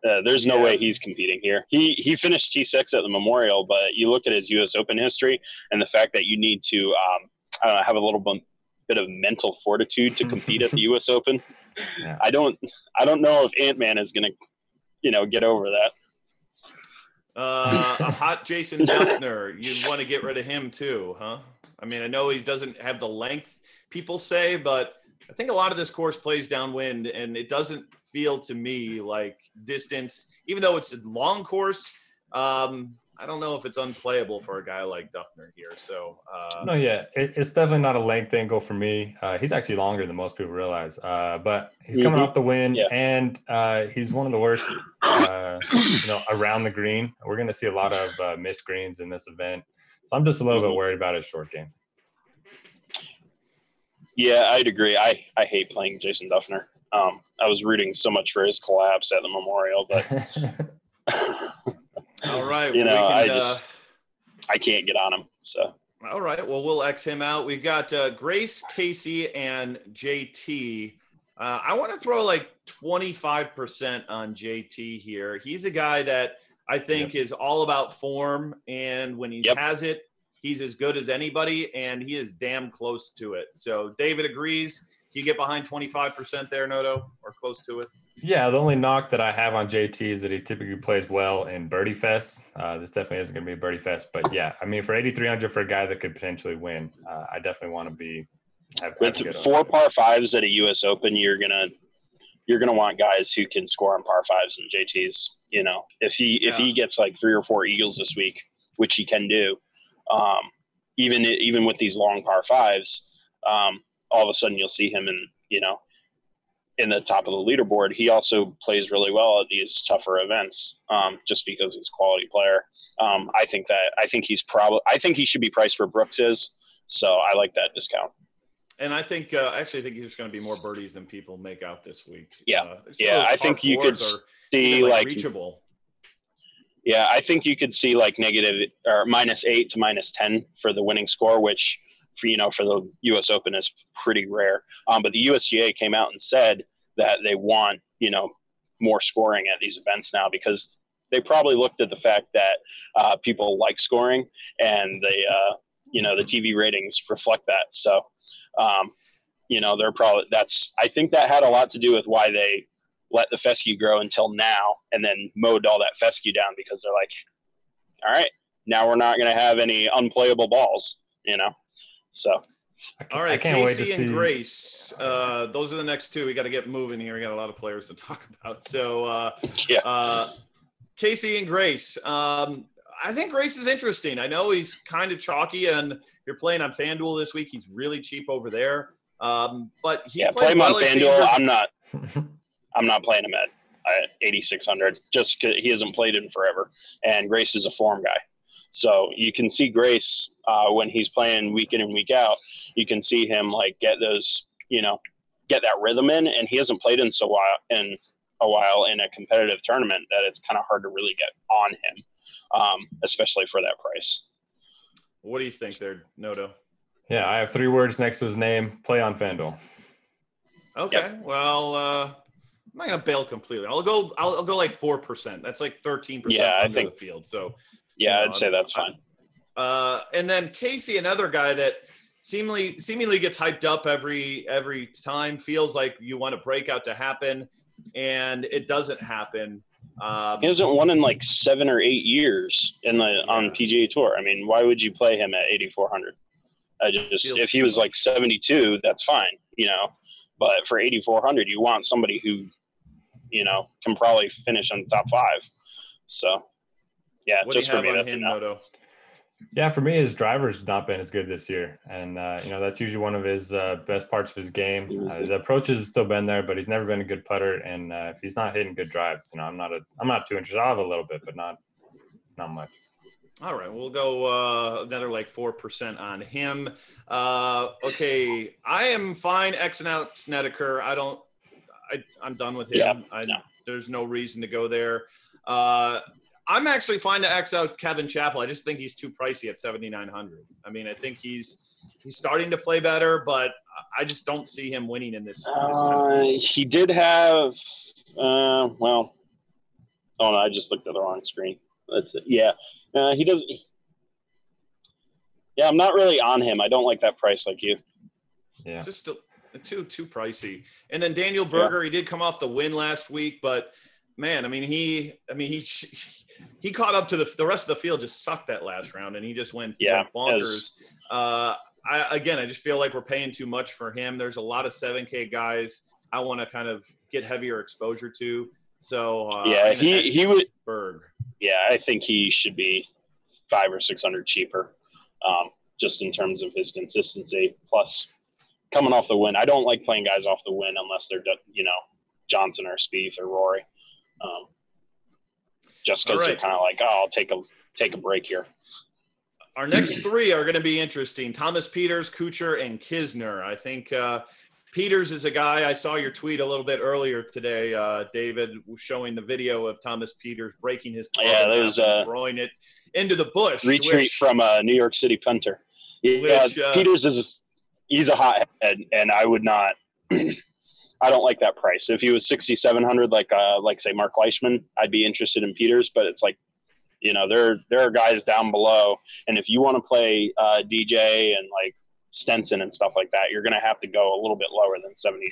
Uh, there's no Yeah. way he's competing here. He he finished T6 at the Memorial, but you look at his U.S. Open history and the fact that you need to um, I don't know, have a little bit, bit of mental fortitude to compete at the U.S. Open. Yeah. I don't I don't know if Ant Man is gonna you know get over that. Uh, a hot Jason Dufner. You want to get rid of him too, huh? I mean, I know he doesn't have the length people say, but I think a lot of this course plays downwind, and it doesn't feel to me like distance, even though it's a long course. Um, I don't know if it's unplayable for a guy like Dufner here. So, uh, No, yeah, it, it's definitely not a length angle for me. Uh, he's actually longer than most people realize, uh, but he's coming Mhm. off the win, Yeah. and uh, he's one of the worst, uh, you know, around the green. We're going to see a lot of uh, missed greens in this event, so I'm just a little bit Mhm. worried about his short game. Yeah, I'd agree. I I hate playing Jason Dufner. Um, I was rooting so much for his collapse at the Memorial, but all right, You we know, I can, uh, just- I can't get on him. So All right. Well, we'll X him out. We've got uh, Grace, Casey, and JT. Uh, I want to throw like 25% on JT here. He's a guy that I think is all about form. And when he Yep. has it, he's as good as anybody, and he is damn close to it. So David agrees. Can you get behind 25% there, Noto, or close to it? Yeah, the only knock that I have on JT is that he typically plays well in birdie fest. Uh, this definitely isn't going to be a birdie fest, but yeah, I mean, for 8,300 for a guy that could potentially win, uh, I definitely want to be have, have with a good four odds. par fives at a U.S. Open, you're gonna you're gonna want guys who can score on par fives and JTs. You know, if he if he gets like three or four eagles this week, which he can do, um, even even with these long par fives, um, all of a sudden you'll see him in you know in the top of the leaderboard. He also plays really well at these tougher events, um, just because he's a quality player. Um, I think that I think he's probably I think he should be priced where Brooks is. So I like that discount. And I think, uh, actually, I think there's going to be more birdies than people make out this week. Yeah. Uh, Yeah, I think you could See, even, like reachable. Yeah, I think you could see like negative or minus eight to minus ten for the winning score, which for you know for the U.S. Open is pretty rare. Um, but the USGA came out and said that they want you know more scoring at these events now because they probably looked at the fact that uh, people like scoring and they uh, you know the TV ratings reflect that. So um, you know they're probably that's I think that had a lot to do with why they let the fescue grow until now and then mowed all that fescue down because they're like, all right, now we're not going to have any unplayable balls, you know? So, All right, I can't wait Casey to see. and Grace. Uh, those are the next two. We got to get moving here. We got a lot of players to talk about. So, uh, Yeah. uh, Casey and Grace. Um, I think Grace is interesting. I know he's kind of chalky, and you're playing on FanDuel this week. He's really cheap over there. Um, but he yeah, play him on FanDuel. Chambers. I'm not, I'm not playing him at, at 8,600 just because he hasn't played in forever. And Grace is a form guy. So you can see Grace uh, when he's playing week in and week out. You can see him like get those, you know, get that rhythm in. And he hasn't played in so while in a while in a competitive tournament that it's kind of hard to really get on him, um, especially for that price. What do you think there, Noto? yeah, I have three words next to his name. Play on FanDuel. Okay. Well, uh, I'm not gonna bail completely. I'll go. I'll, I'll go like four percent. That's like thirteen percent Yeah, I under think- the field. So Yeah, No, I'd say that's fine. Uh, and then Casey, another guy that seemingly seemingly gets hyped up every every time. Feels like you want a breakout to happen, and it doesn't happen. Um, He hasn't won in like seven or eight years in the on PGA Tour. I mean, why would you play him at 8400? I just Feels if he was like 72, that's fine, you know. But for 8400, you want somebody who, you know, can probably finish on the top five. So, yeah, what do just you for have me, on that's him, enough. Noto? Yeah, for me, his driver's not been as good this year, and uh, you know that's usually one of his uh, best parts of his game. Uh, the approach has still been there, but he's never been a good putter. And uh, if he's not hitting good drives, you know, I'm not a, I'm not too interested. I have a little bit, but not, not much. All right, we'll go uh, another like four percent on him. Uh, okay, I am fine Xing out Snedeker. I don't. I, I'm done with him. Yeah, I, no. There's no reason to go there. Uh, I'm actually fine to X out Kevin Chappell. I just think he's too pricey at 7,900. I mean, I think he's he's starting to play better, but I just don't see him winning in this. this kind of Uh, he did have, uh, well, Oh no, I just looked at the wrong screen. That's it. Yeah, uh, he does. Yeah, I'm not really on him. I don't like that price like you. Yeah. It's just a, too too pricey. And then Daniel Berger, he did come off the win last week, but man, I mean he, I mean he he caught up to the the rest of the field. Just sucked that last round, and he just went Yeah, bonkers. Uh, I again, I just feel like we're paying too much for him. There's a lot of 7K guys I want to kind of get heavier exposure to. So uh, Yeah, he- he would- Berg. Yeah, I think he should be five or six hundred cheaper, um, just in terms of his consistency. Plus, coming off the win, I don't like playing guys off the win unless they're you know Johnson or Spieth or Rory, um, just because All they're kind of like, oh, I'll take a take a break here. Our next three are going to be interesting: Thomas Pieters, Kuchar, and Kisner. I think uh, Pieters is a guy. I saw your tweet a little bit earlier today, uh, David, showing the video of Thomas Pieters breaking his Yeah, that was, uh, throwing it into the bush. Retreat which- from a New York City punter. Yeah, Which, uh, Pieters is he's a hothead, and I would not. I don't like that price. If he was sixty seven hundred, like uh, like say Mark Leishman, I'd be interested in Pieters. But it's like, you know, there there are guys down below, and if you want to play uh, DJ and like Stenson and stuff like that, you're going to have to go a little bit lower than seventy,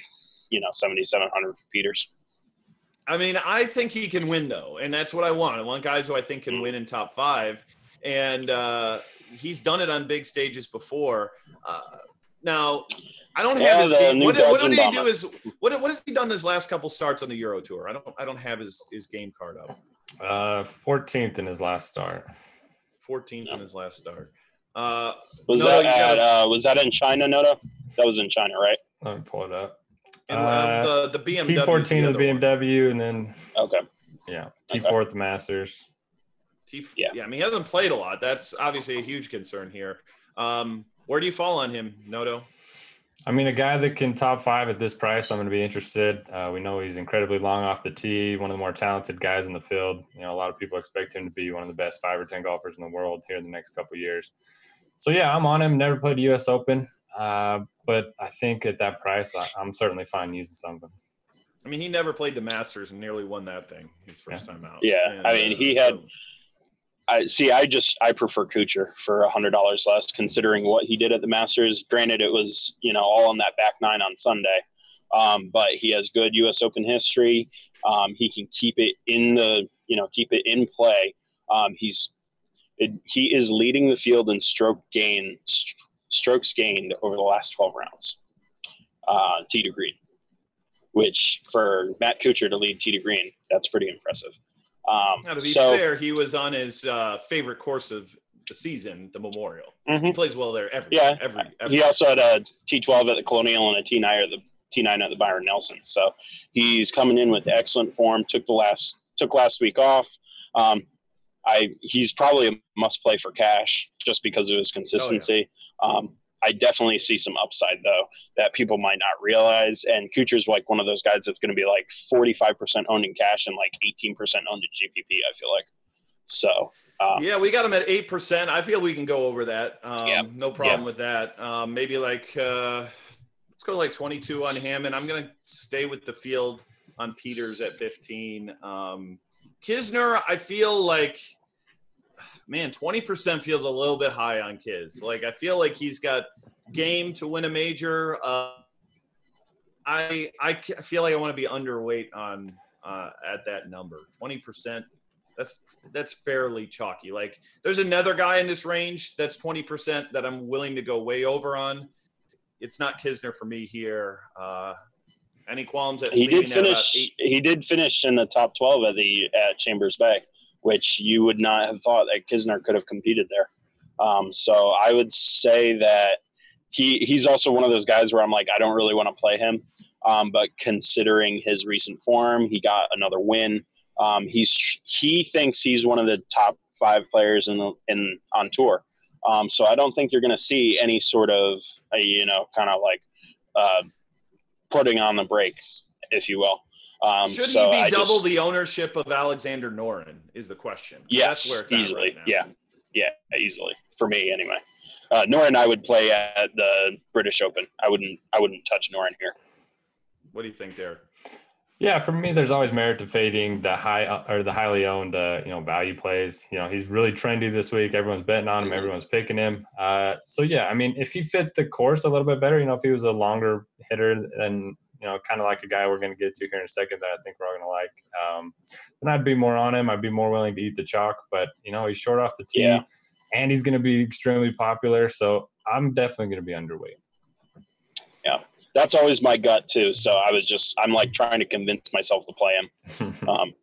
you know, seventy seven hundred for Pieters. I mean, I think he can win though, and that's what I want. I want guys who I think can Mm. win in top five, and uh, he's done it on big stages before. Uh, now, I don't Yeah, have his game. What, what did he do? Is what, what has he done this last couple starts on the Euro Tour? I don't I don't have his his game card up. Uh, 14th in his last start. 14th in his last start. Uh, Was No, that at, gotta- uh, was that in China, Noto? That was in China, right? Let me pull it up. and Uh, the the BMW. 's T14 the is other the one. BMW, and then Okay. yeah, T4 at the Masters. T- Yeah. yeah, I mean, he hasn't played a lot. That's obviously a huge concern here. Um, where do you fall on him, Noto? I mean, a guy that can top five at this price, I'm going to be interested. Uh, we know he's incredibly long off the tee, one of the more talented guys in the field. You know, a lot of people expect him to be one of the best five or ten golfers in the world here in the next couple of years. So yeah, I'm on him. Never played U.S. Open, uh, but I think at that price, I, I'm certainly fine using something. I mean, he never played the Masters and nearly won that thing his first time out. Yeah, And, I mean, uh, he had- so- I see. I just I prefer Kuchar for a hundred dollars less, considering what he did at the Masters. Granted, it was you know all on that back nine on Sunday, um, but he has good U.S. Open history. Um, he can keep it in the you know keep it in play. Um, he's it, he is leading the field in stroke gain st- strokes gained over the last twelve rounds. Uh, tee to green, which for Matt Kuchar to lead T to green, that's pretty impressive. Um, Now, to be so, fair, he was on his uh, favorite course of the season, the Memorial. Mhm. He plays well there every Yeah, every, every He also had a T12 at the Colonial and a T9 at the T9 at the Byron Nelson. So he's coming in with excellent form. Took the last took last week off. Um, I he's probably a must play for cash just because of his consistency. um, I definitely see some upside though that people might not realize. And Kuchar's like one of those guys that's going to be like 45% owned in cash and like 18% owned in GPP. I feel like so. Uh, Yeah, we got him at eight percent. I feel we can go over that. Um, Yeah. No problem with that. Um, maybe like uh, let's go like twenty-two on him, and I'm gonna stay with the field on Pieters at fifteen. Um, Kisner, I feel like man, twenty percent feels a little bit high on Kiz. Like I feel like he's got game to win a major. Uh, I I feel like I want to be underweight on uh, at that number. Twenty percent. That's that's fairly chalky. Like there's another guy in this range that's twenty percent that I'm willing to go way over on. It's not Kisner for me here. Uh, any qualms at he did finish. He did finish in the top twelve at the at Chambers Bay, which you would not have thought that Kisner could have competed there. Um, so I would say that he he's also one of those guys where I'm like I don't really want to play him, um, but considering his recent form, he got another win. Um, he's he thinks he's one of the top five players in in on tour. Um, so I don't think you're going to see any sort of uh, you know kind of like uh, putting on the brakes, if you will. Um, Should so he be I double just- the ownership of Alexander Noren? Is the question. Yes, That's where it's at easily. right now. Yeah, yeah, easily for me anyway. Uh, Noren, I would play at the British Open. I wouldn't. I wouldn't touch Noren here. What do you think there? Yeah, for me, there's always merit to fading the high uh, or the highly owned, uh, you know, value plays. You know, he's really trendy this week. Everyone's betting on him. Mhm. Everyone's picking him. Uh, so yeah, I mean, if he fit the course a little bit better, you know, if he was a longer hitter and you know, kind of like a guy we're going to get to here in a second that I think we're all going to like, um, then I'd be more on him. I'd be more willing to eat the chalk. But you know, he's short off the tee, Yeah. and he's going to be extremely popular. So I'm definitely going to be underweight. Yeah, that's always my gut too. So I was just I'm like trying to convince myself to play him. Um,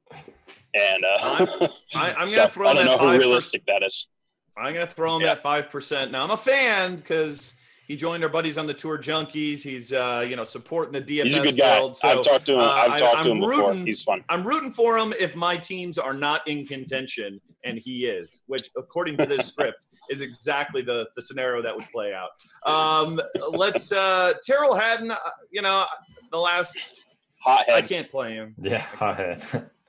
and uh, I, I'm gonna so throw I don't know how five. realistic that is. I'm gonna throw him Yeah. at five percent. Now I'm a fan because he joined our buddies on the Tour Junkies. He's uh, you know supporting the DFS He's a good guy. world. So I've talked to him. uh, I've I- talked I'm to him before. rooting- He's fun. I'm rooting for him if my teams are not in contention, and he is, which according to this script is exactly the the scenario that would play out. Um, let's uh, Tyrrell Hatton. uh, You know, the last Hothead. I can't play him. yeah, hothead.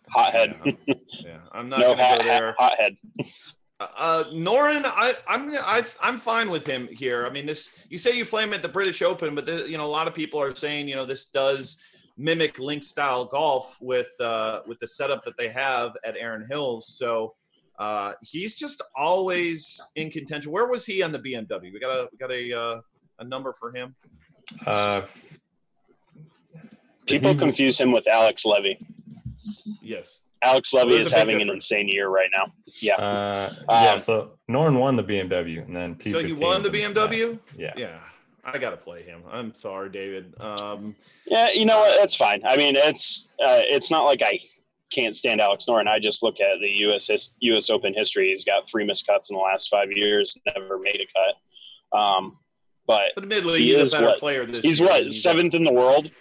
Hothead. Yeah, I'm not no gonna hat, go there. hothead. Uh, Noren, I, I'm I, I'm fine with him here. I mean, this you say you play him at the British Open, but the, you know a lot of people are saying you know this does mimic link style golf with uh, with the setup that they have at Erin Hills. So uh, he's just always in contention. Where was he on the BMW? We got a we got a uh, a number for him. Uh, People confuse him with Alex Levy. Yes. Alex Levy is big having an insane year right now. Yeah. Uh, yeah, Um, so Noren won the BMW, and then so T15 you won the BMW? Yeah, Yeah. I gotta play him. I'm sorry, David. Um, Yeah, you know what? That's fine. I mean, it's uh, it's not like I can't stand Alex Noren. I just look at the U.S. his, U.S. Open history. He's got three missed cuts in the last five years. Never made a cut. Um, but but admittedly, He he's a better what- player this he's year. what than he's seventh in the world.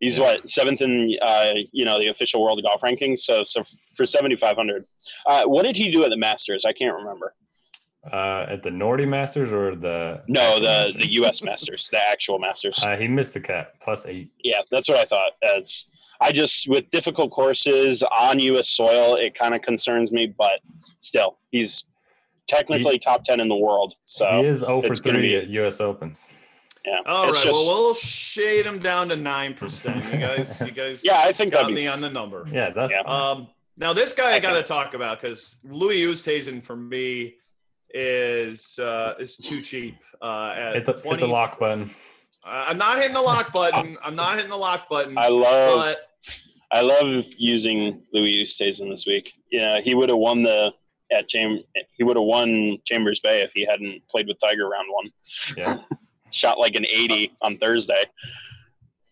He's what seventh in uh, you know the official world golf rankings. So so for seventy five hundred, uh, what did he do at the Masters? I can't remember. uh, at the Nordea Masters or the No, the Masters? the U.S. Masters, the actual Masters. Uh, he missed the cut plus eight. Yeah, that's what I thought. As I just with difficult courses on U.S. soil, it kind of concerns me. But still, he's technically top ten in the world. So he is 0 for three be- at U.S. Opens. Yeah, All it's right. just- well, we'll shade him down to nine percent. You guys, you guys, yeah, I think got that'd be me on the number. Yeah, that's Yeah. Um, now this guy I I got to think- talk about because Louis Oosthuizen for me is uh, is too cheap. Uh, at hit the, 20, hit the lock button. Uh, I'm not hitting the lock button. I'm not hitting the lock button. I love but I love using Louis Oosthuizen this week. Yeah, he would have won the at Cham- he would have won Chambers Bay if he hadn't played with Tiger round one. Yeah, Shot like an eighty on Thursday.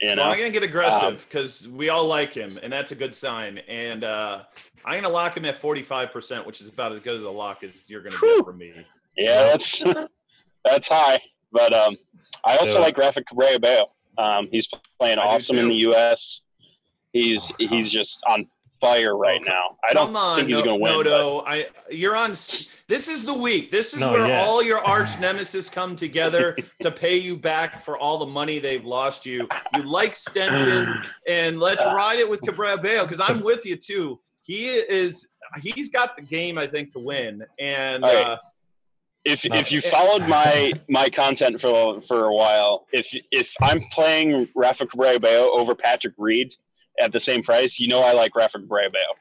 You well, I'm gonna get Um, aggressive because we all like him, and that's a good sign. And uh, I'm gonna lock him at 45 percent, which is about as good as a lock as you're gonna Whew. get from me. yeah, that's that's high. But um, I also Yeah. like Rafa Cabrera Bello. Um, he's playing I awesome in the U.S. He's Oh, he's just on fire right Oh, now. I don't Come on, think he's no, going to win. but- I you're on. This is the week. This is No, where yeah. all your arch nemesis come together to pay you back for all the money they've lost you. You like Stenson, and let's ride it with Cabrera Bello because I'm with you too. He is. He's got the game, I think, to win. And All right. uh, if No. if you followed my my content for for a while, if if I'm playing Rafa Cabrera Bello over Patrick Reed at the same price, you know I like Rafa Cabrera Bello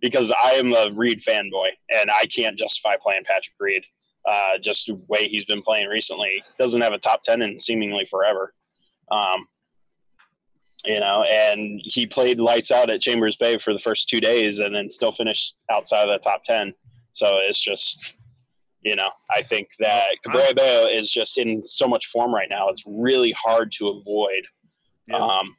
because I am a Reed fanboy and I can't justify playing Patrick Reed. Uh, just the way he's been playing recently, doesn't have a top ten in seemingly forever. Um, you know, and he played lights out at Chambers Bay for the first two days, and then still finished outside of the top ten. So it's just you know, I think that Cabrera is just in so much form right now. It's really hard to avoid. Yeah. Um,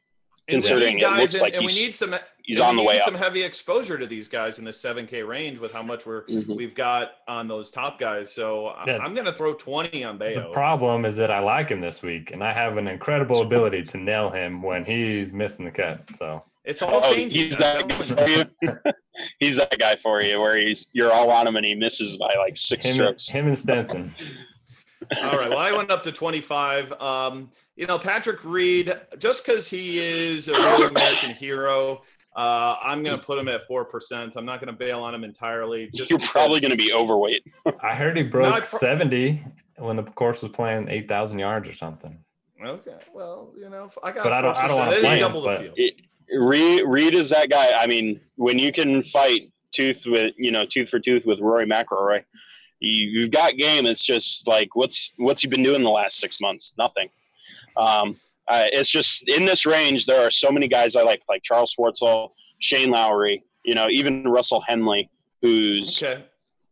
and we need it guys, looks and, like and we need some. he's on the way need up. some heavy exposure to these guys in the 7K range with how much we're Mhm. we've got on those top guys. So I- Yeah. I'm going to throw 20 on Bello. The problem is that I like him this week, and I have an incredible ability to nail him when he's missing the cut. So It's all Oh, changing. he's that guy for you. he's that guy for you, where he's you're all on him and he misses by like six him, strokes. him and Stenson. All right. Well, I went up to 25. Um, you know, Patrick Reed, just because he is a real American hero, uh, I'm going to put him at 4%. I'm not going to bail on him entirely. Just You're probably going to be overweight. I heard he broke pro- 70 when the course was playing 8,000 yards or something. Okay. Well, you know, I got But I don't- I don't wanna play him, double the but- field. It- Reed, Reed is that guy. I mean, when you can fight tooth with you know tooth for tooth with Rory McIlroy, you, you've got game. It's just like what's what's he been doing the last six months? Nothing. Um, uh, it's just in this range. There are so many guys I like, like Charles Schwartzel, Shane Lowry. You know, even Russell Henley, who's Okay.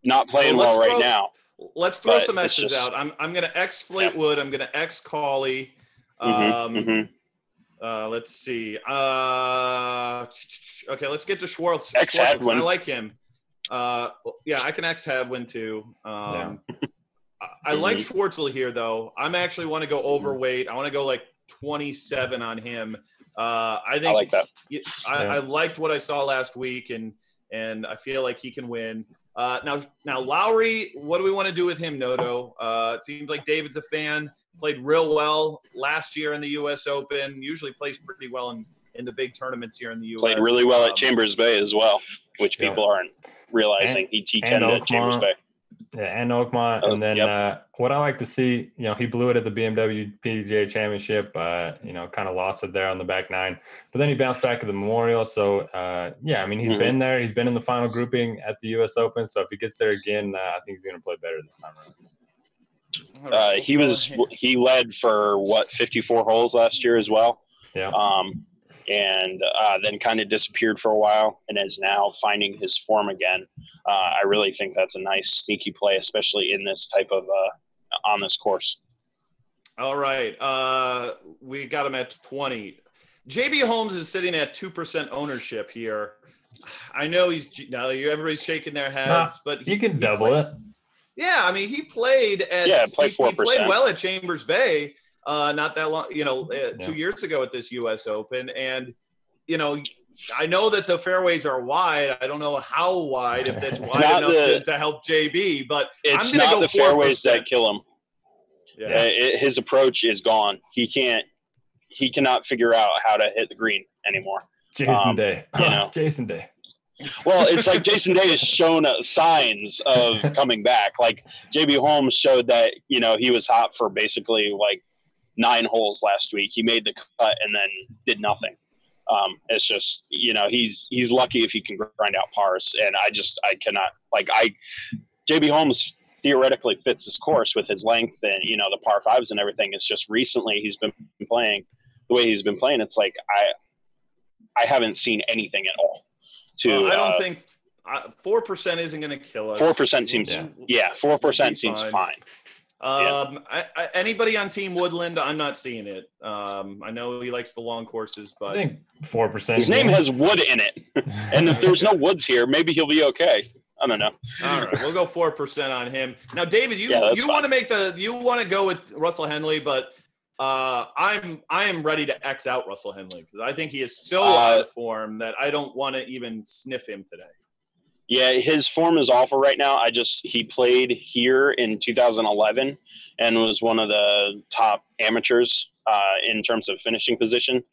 not playing Well, well, right throw- now. Let's throw some X's just- out. I'm I'm gonna X Fleetwood. I'm gonna X Cauley. Um, Mhm, mhm. Uh, let's see. Uh, okay, let's get to Schwartz. X Schwartz, I like him. Uh, yeah, I can X Hadwin too. Um, I, I like Mm-hmm. Schwartzel here though. I'm actually want to go overweight. I want to go like 27 on him. Uh, I think I like y- I, Yeah. I liked what I saw last week, and and I feel like he can win. Uh, now, now Lowry, what do we want to do with him, Noto? Uh, it seems like David's a fan. Played real well last year in the U.S. Open. Usually plays pretty well in, in the big tournaments here in the U.S. Played really well Um, at Chambers Bay as well, which Yeah. people aren't realizing. he T10 and at Chambers Oakmont. Yeah, and Oakmont, Oh, and then yep. uh, what I like to see, you know, he blew it at the BMW PGA Championship. Uh, you know, kind of lost it there on the back nine, but then he bounced back at the Memorial. So uh, yeah, I mean, he's Mhm. been there. He's been in the final grouping at the U.S. Open. So if he gets there again, uh, I think he's going to play better this time around. Uh, he was he led for what 54 holes last year as well. Yeah. Um, and uh, then kind of disappeared for a while and is now finding his form again. Uh, I really think that's a nice sneaky play, especially in this type of uh, on this course. All right. Uh, we got him at 20. JB Holmes is sitting at 2% ownership here. I know he's now everybody's shaking their heads, Nah, but he, You can he double played- it. Yeah, I mean, he played at Yeah, he, played he played 4%. well at Chambers Bay uh, not that long, you know, uh, two Yeah. years ago at this U.S. Open, and you know, I know that the fairways are wide. I don't know how wide, if that's wide enough the- to, to help JB, but It's I'm gonna not go the fairways 4%. that kill him. yeah. Uh, it, his approach is gone. He can't. He cannot figure out how to hit the green anymore. Jason Um, Day. you know. Jason Day. Well, it's like Jason Day has shown uh, signs of coming back. Like JB Holmes showed that you know he was hot for basically like nine holes last week. He made the cut and then did nothing. Um, it's just you know he's he's lucky if he can grind out pars, and I just I cannot like I JB Holmes theoretically fits this course with his length and you know the par fives and everything. It's just recently he's been playing the way he's been playing. It's like I I haven't seen anything at all. To Well, I don't uh, think four percent isn't going to kill us. Four percent seems Yeah. yeah, four percent seems fine. fine. Um, I, I, anybody on Team Woodland, I'm not seeing it. Um, I know he likes the long courses, but I but think four percent. His name has wood in it, and if there's no woods here, maybe he'll be okay. I don't know. all right, we'll go four percent on him. Now, David, you Yeah, you fine. want to make the you want to go with Russell Henley, but uh, I'm I am ready to X out Russell Henley because I think he is so Uh, out of form that I don't want to even sniff him today. Yeah, his form is awful right now. I just he played here in 2011 and was one of the top amateurs uh, in terms of finishing position.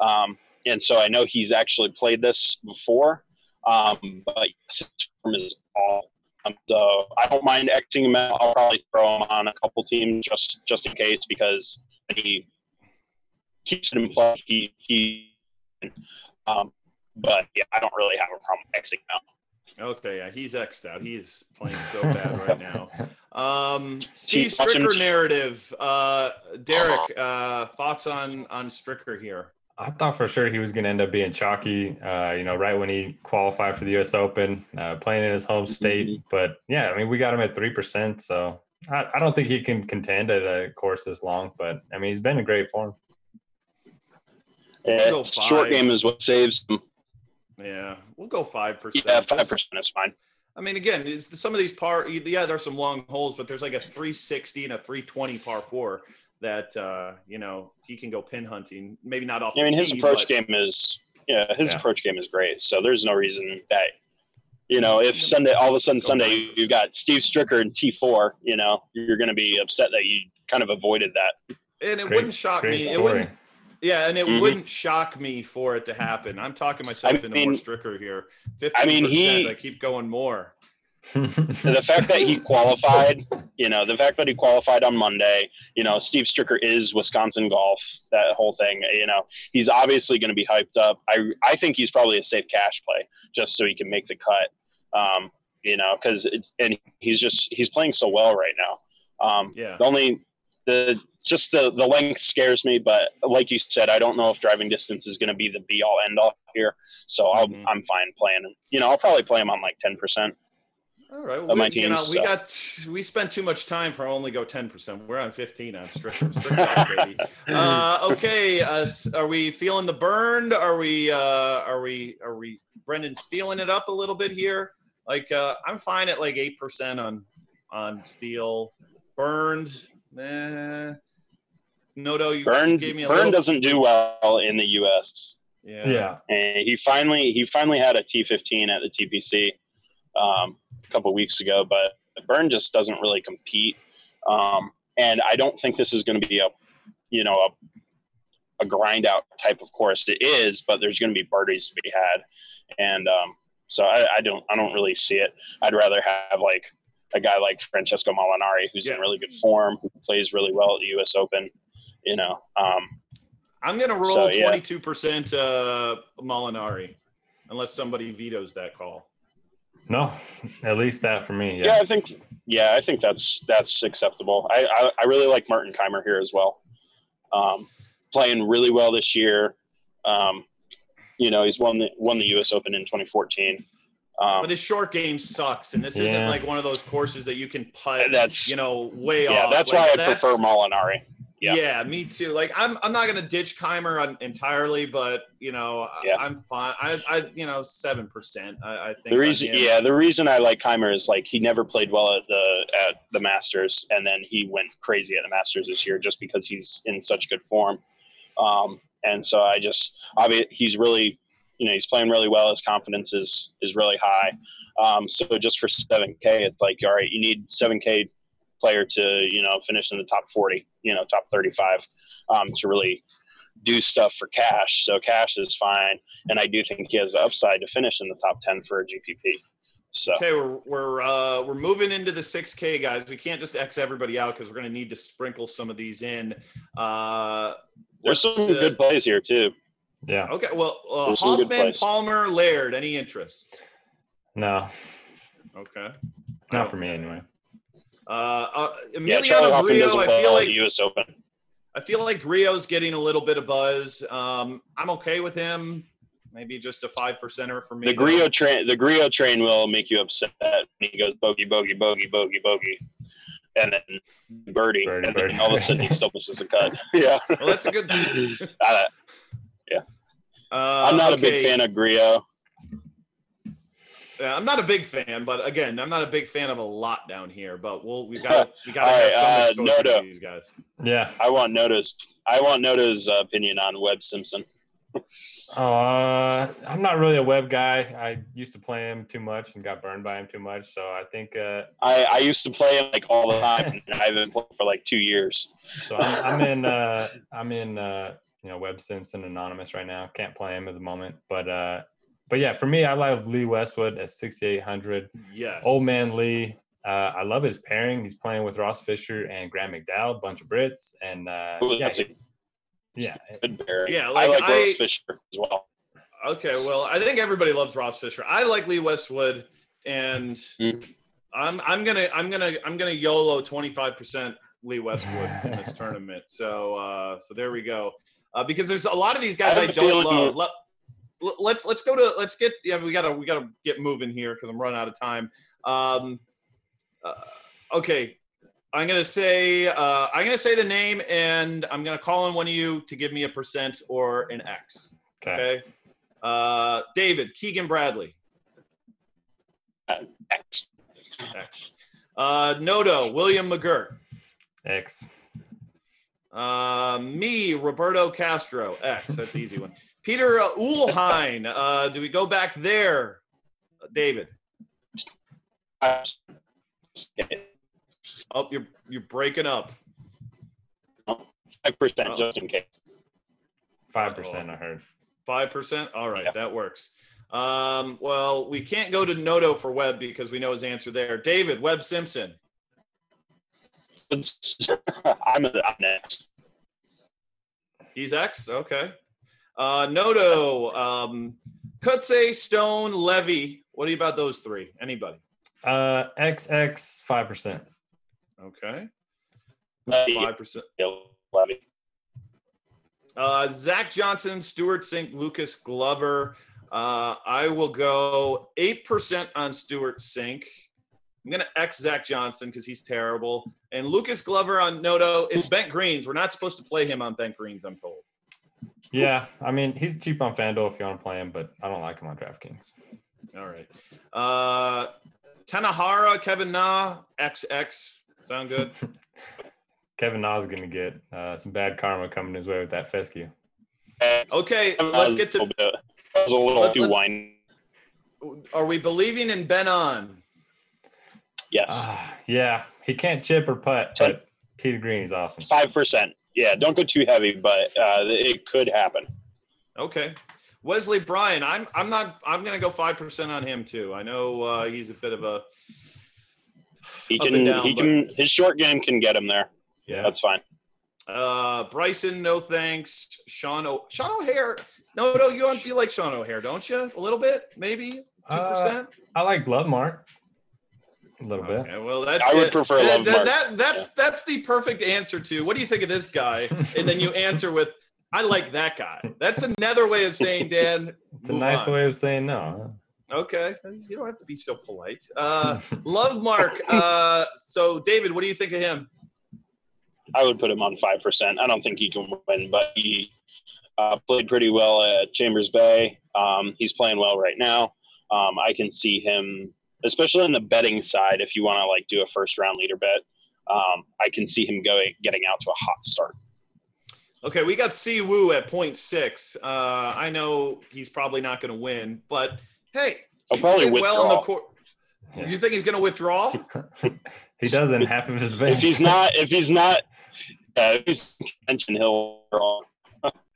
Um, and so I know he's actually played this before, um, but his form is awful. Um, so I don't mind Xing him out. I'll probably throw him on a couple teams just just in case because he keeps it in play. He he. Um, but yeah, I don't really have a problem Xing him out. Okay, yeah, he's X'd out. He is playing so bad right now. Um, Steve Stricker narrative. Uh, Derek, uh, thoughts on on Stricker here? I thought for sure he was going to end up being chalky, uh, you know, right when he qualified for the U.S. Open, uh, playing in his home state. Mhm. But yeah, I mean, we got him at 3%. So I, I don't think he can contend at a course this long, but I mean, he's been in great form. Yeah, go short game is what saves him. Yeah, we'll go five percent. Yeah, five percent is fine. I mean, again, it's some of these par. Yeah, there's some long holes, but there's like a 360 and a 320 par four that uh, you know he can go pin hunting. Maybe not off. I mean, the his tee, approach but- game is yeah, his Yeah. approach game is great. So there's no reason that you know if Sunday all of a sudden Go Sunday Niners. you've got Steve Stricker and T four, you know you're going to be upset that you kind of avoided that. and it Great- wouldn't shock Great me. It wouldn't. Yeah, and it Mhm. wouldn't shock me for it to happen. I'm talking myself I into mean- more Stricker here. 15%, I mean, he- I keep going more. the fact that he qualified, you know, the fact that he qualified on Monday, you know, Steve Stricker is Wisconsin golf, that whole thing, you know, he's obviously going to be hyped up. I, I think he's probably a safe cash play just so he can make the cut. Um, you know, cause, and he's just, he's playing so well right now. Um, Yeah. the only, the, just the, the length scares me, but like you said, I don't know if driving distance is going to be the be all end all here. So I'll, Mhm. I'm fine playing, you know, I'll probably play him on like 10%. All right. Well, we, you team, know, we got we spent too much time for only go ten percent. We're on fifteen on baby. Uh, okay. Uh, are we feeling the burn? Are we? Uh, are we? Are we? Brendan stealing it up a little bit here. Like uh, I'm fine at like eight percent on on Steele. Burned. Eh. Noto, you Burn, gave me a Burn little. doesn't do well in the U.S. yeah. yeah. And he finally he finally had a T15 at the TPC um, a couple weeks ago, but Burn just doesn't really compete. Um, and I don't think this is going to be a you know a, a grind out type of course. It is, but there's going to be birdies to be had, and um, so I, I don't I don't really see it. I'd rather have like a guy like Francesco Molinari, who's Yeah. in really good form, who plays really well at the U.S. Open. You know, um, I'm gonna roll So, yeah. 22% uh, Molinari, unless somebody vetoes that call. No, at least that for me. Yeah. Yeah. I think yeah, I think that's that's acceptable. I I, I really like Martin Kaymer here as well. Um, playing really well this year. Um, you know, he's won the won the U.S. Open in 2014. Um, But his short game sucks, and this isn't like one of those courses that you can putt, that's you know, way yeah, off. Yeah, that's Like, why I that's- prefer Molinari. Yeah. yeah. me too. Like I'm, I'm not gonna ditch Kaymer on, entirely, but you know, I- Yeah. I'm fine. I, I, you know, seven percent. I, I think The reason, yeah, the reason I like Kaymer is like he never played well at the at the Masters, and then he went crazy at the Masters this year just because he's in such good form. Um, and so I just, obviously, he's really, you know, he's playing really well. His confidence is is really high. Um, so just for seven K, it's like all right, you need seven K player to you know finish in the top forty, you know, top thirty five, um, to really do stuff for cash. So cash is fine, and I do think he has the upside to finish in the top ten for a GPP. So Okay, we're we're uh, we're moving into the six K guys. We can't just X everybody out because we're gonna need to sprinkle some of these in. Uh, there's some uh, good plays here too. Yeah. Okay, well, uh, There's some good Hoffman. Palmer, Laird. Any interest? No, Okay. not for me anyway. Uh, uh, Yeah, Emiliano Hoffman Grillo. I feel like U.S. Open. I feel like Grillo's getting a little bit of buzz. Um, I'm okay with him. Maybe just a five percenter for me. The. Grillo train, the Grillo train will make you upset. He goes bogey, bogey, bogey, bogey, bogey, and then birdie, Birdie, and birdie. then all of a sudden he still misses a cut. Yeah, Well, that's a good. I, Uh, I'm not a big fan of Grillo. Yeah, I'm not a big fan, but again, I'm not a big fan of a lot down here. But we'll we got we got to All have right, some uh, exposure Noto. to these guys. Yeah. I want Noto's. I want Noto's uh, opinion on Webb Simpson. Uh, I'm not really a Webb guy. I used to play him too much and got burned by him too much. So I think uh, I, I used to play him like all the time, and I haven't played for like two years. so. I'm, I'm in. Uh, I'm in. Uh, you know, Webb Simpson anonymous right now. Can't play him at the moment, but uh, but yeah, for me, I love Lee Westwood at 6,800. Yes. Old man Lee. Uh, I love his pairing. He's playing with Ross Fisher and Grant McDowell, bunch of Brits, and uh, Ooh, yeah, that's a yeah, good pairing. Yeah, I like, like I- Ross Fisher as well. Okay, well, I think everybody loves Ross Fisher. I like Lee Westwood, and Mm. I'm I'm gonna I'm gonna I'm gonna YOLO 25 percent Lee Westwood in this tournament. So uh, so there we go. Uh, because there's a lot of these guys I I, don't love. Let, l- let's let's go to let's get yeah we gotta we gotta get moving here because I'm running out of time. Um, uh, okay, I'm gonna say uh, I'm gonna say the name and I'm gonna call on one of you to give me a percent or an X. okay. Okay. Uh, David Keegan Bradley X. X. Uh, Noto William McGirt. X. Uh, me Roberto Castro X. That's the easy one. Peter uh, Uihlein. Uh, do we go back there? Uh, David. Oh, you're you're breaking up. Five percent, just in case. Five percent. I heard. Five percent. All right, Yeah. that works. Um, well, we can't go to Noto for Webb because we know his answer there. David, Webb Simpson. I'm, I'm next. He's X. Okay. Uh, Noto, um, Kutse, Stone, Levy. What do you about those three? Anybody? Uh, XX five percent. Okay. Five percent. Levy. Uh, Zach Johnson, Stewart Cink, Lucas Glover. Uh, I will go eight percent on Stewart Cink. I'm gonna X Zach Johnson because he's terrible. And Lucas Glover on Noto. It's Bent Greens. We're not supposed to play him on Bent Greens. I'm told. Yeah, I mean he's cheap on FanDuel if you want to play him, but I don't like him on DraftKings. All right. Uh, Tanihara, Kevin Na, XX. Sound good? Kevin Na's gonna get uh, some bad karma coming his way with that fescue. Okay, let's get to. That was a little Let- too let- whiny. Are we believing in Ben An? Yes, Ah, yeah, he can't chip or putt, Ten- but tee to green is awesome. five percent. Yeah, don't go too heavy, but uh, it could happen. Okay. Wesley Bryan, I'm I'm not I'm gonna go five percent on him too. I know uh, he's a bit of a He can. down, he but- can. His short game can get him there. Yeah, That's fine. uh, Bryson. No thanks. Sean o- Sean O'Hair. No, no, you want you like Sean O'Hair, don't you? A little bit, maybe two Uh, percent. I like Lovemark a little bit. Well that's I would it. prefer that, Love that- Mark. that- that's that's the perfect answer to what do you think of this guy? And then you answer with I like that guy. That's another way of saying Dan. It's a nice on. way of saying no. Okay, you don't have to be so polite. Uh, Lovemark. Uh, so David, what do you think of him? I would put him on five percent. I don't think he can win, but he uh, played pretty well at Chambers Bay. Um, he's playing well right now. Um, I can see him, especially on the betting side. If you want to like do a first round leader bet, um, I can see him going getting out to a hot start. Okay, we got Si Woo at six. Uh, I know he's probably not going to win, but hey, He'll probably did well on the court. Yeah. You think he's going to withdraw? he doesn't half of his If he's not, if he's not, uh, if he's in contention, he'll withdraw.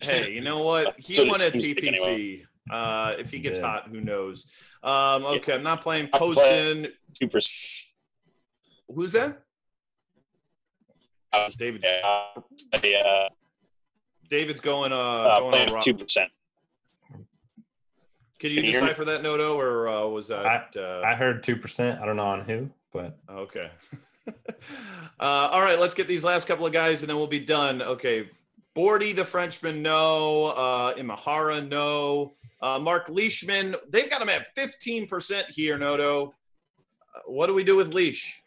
hey, you know what? He So won at TPC. anyway. Uh, if he gets Yeah. hot, who knows? Um, okay, I'm not playing I'll play- Poston. two percent. Who's that? Uh, David. Yeah, uh, David's going. Uh, uh, going on two percent. Can you Can you decipher that, Noto, or uh, was that? uh, I heard two percent. I don't know on who, but Okay. uh, all right, let's get these last couple of guys and then we'll be done. Okay. Bourdy, the Frenchman, no. Uh, Imahira, no. Uh, Mark Leishman, they've got him at 15% here, Noto. Uh, what do we do with Leash?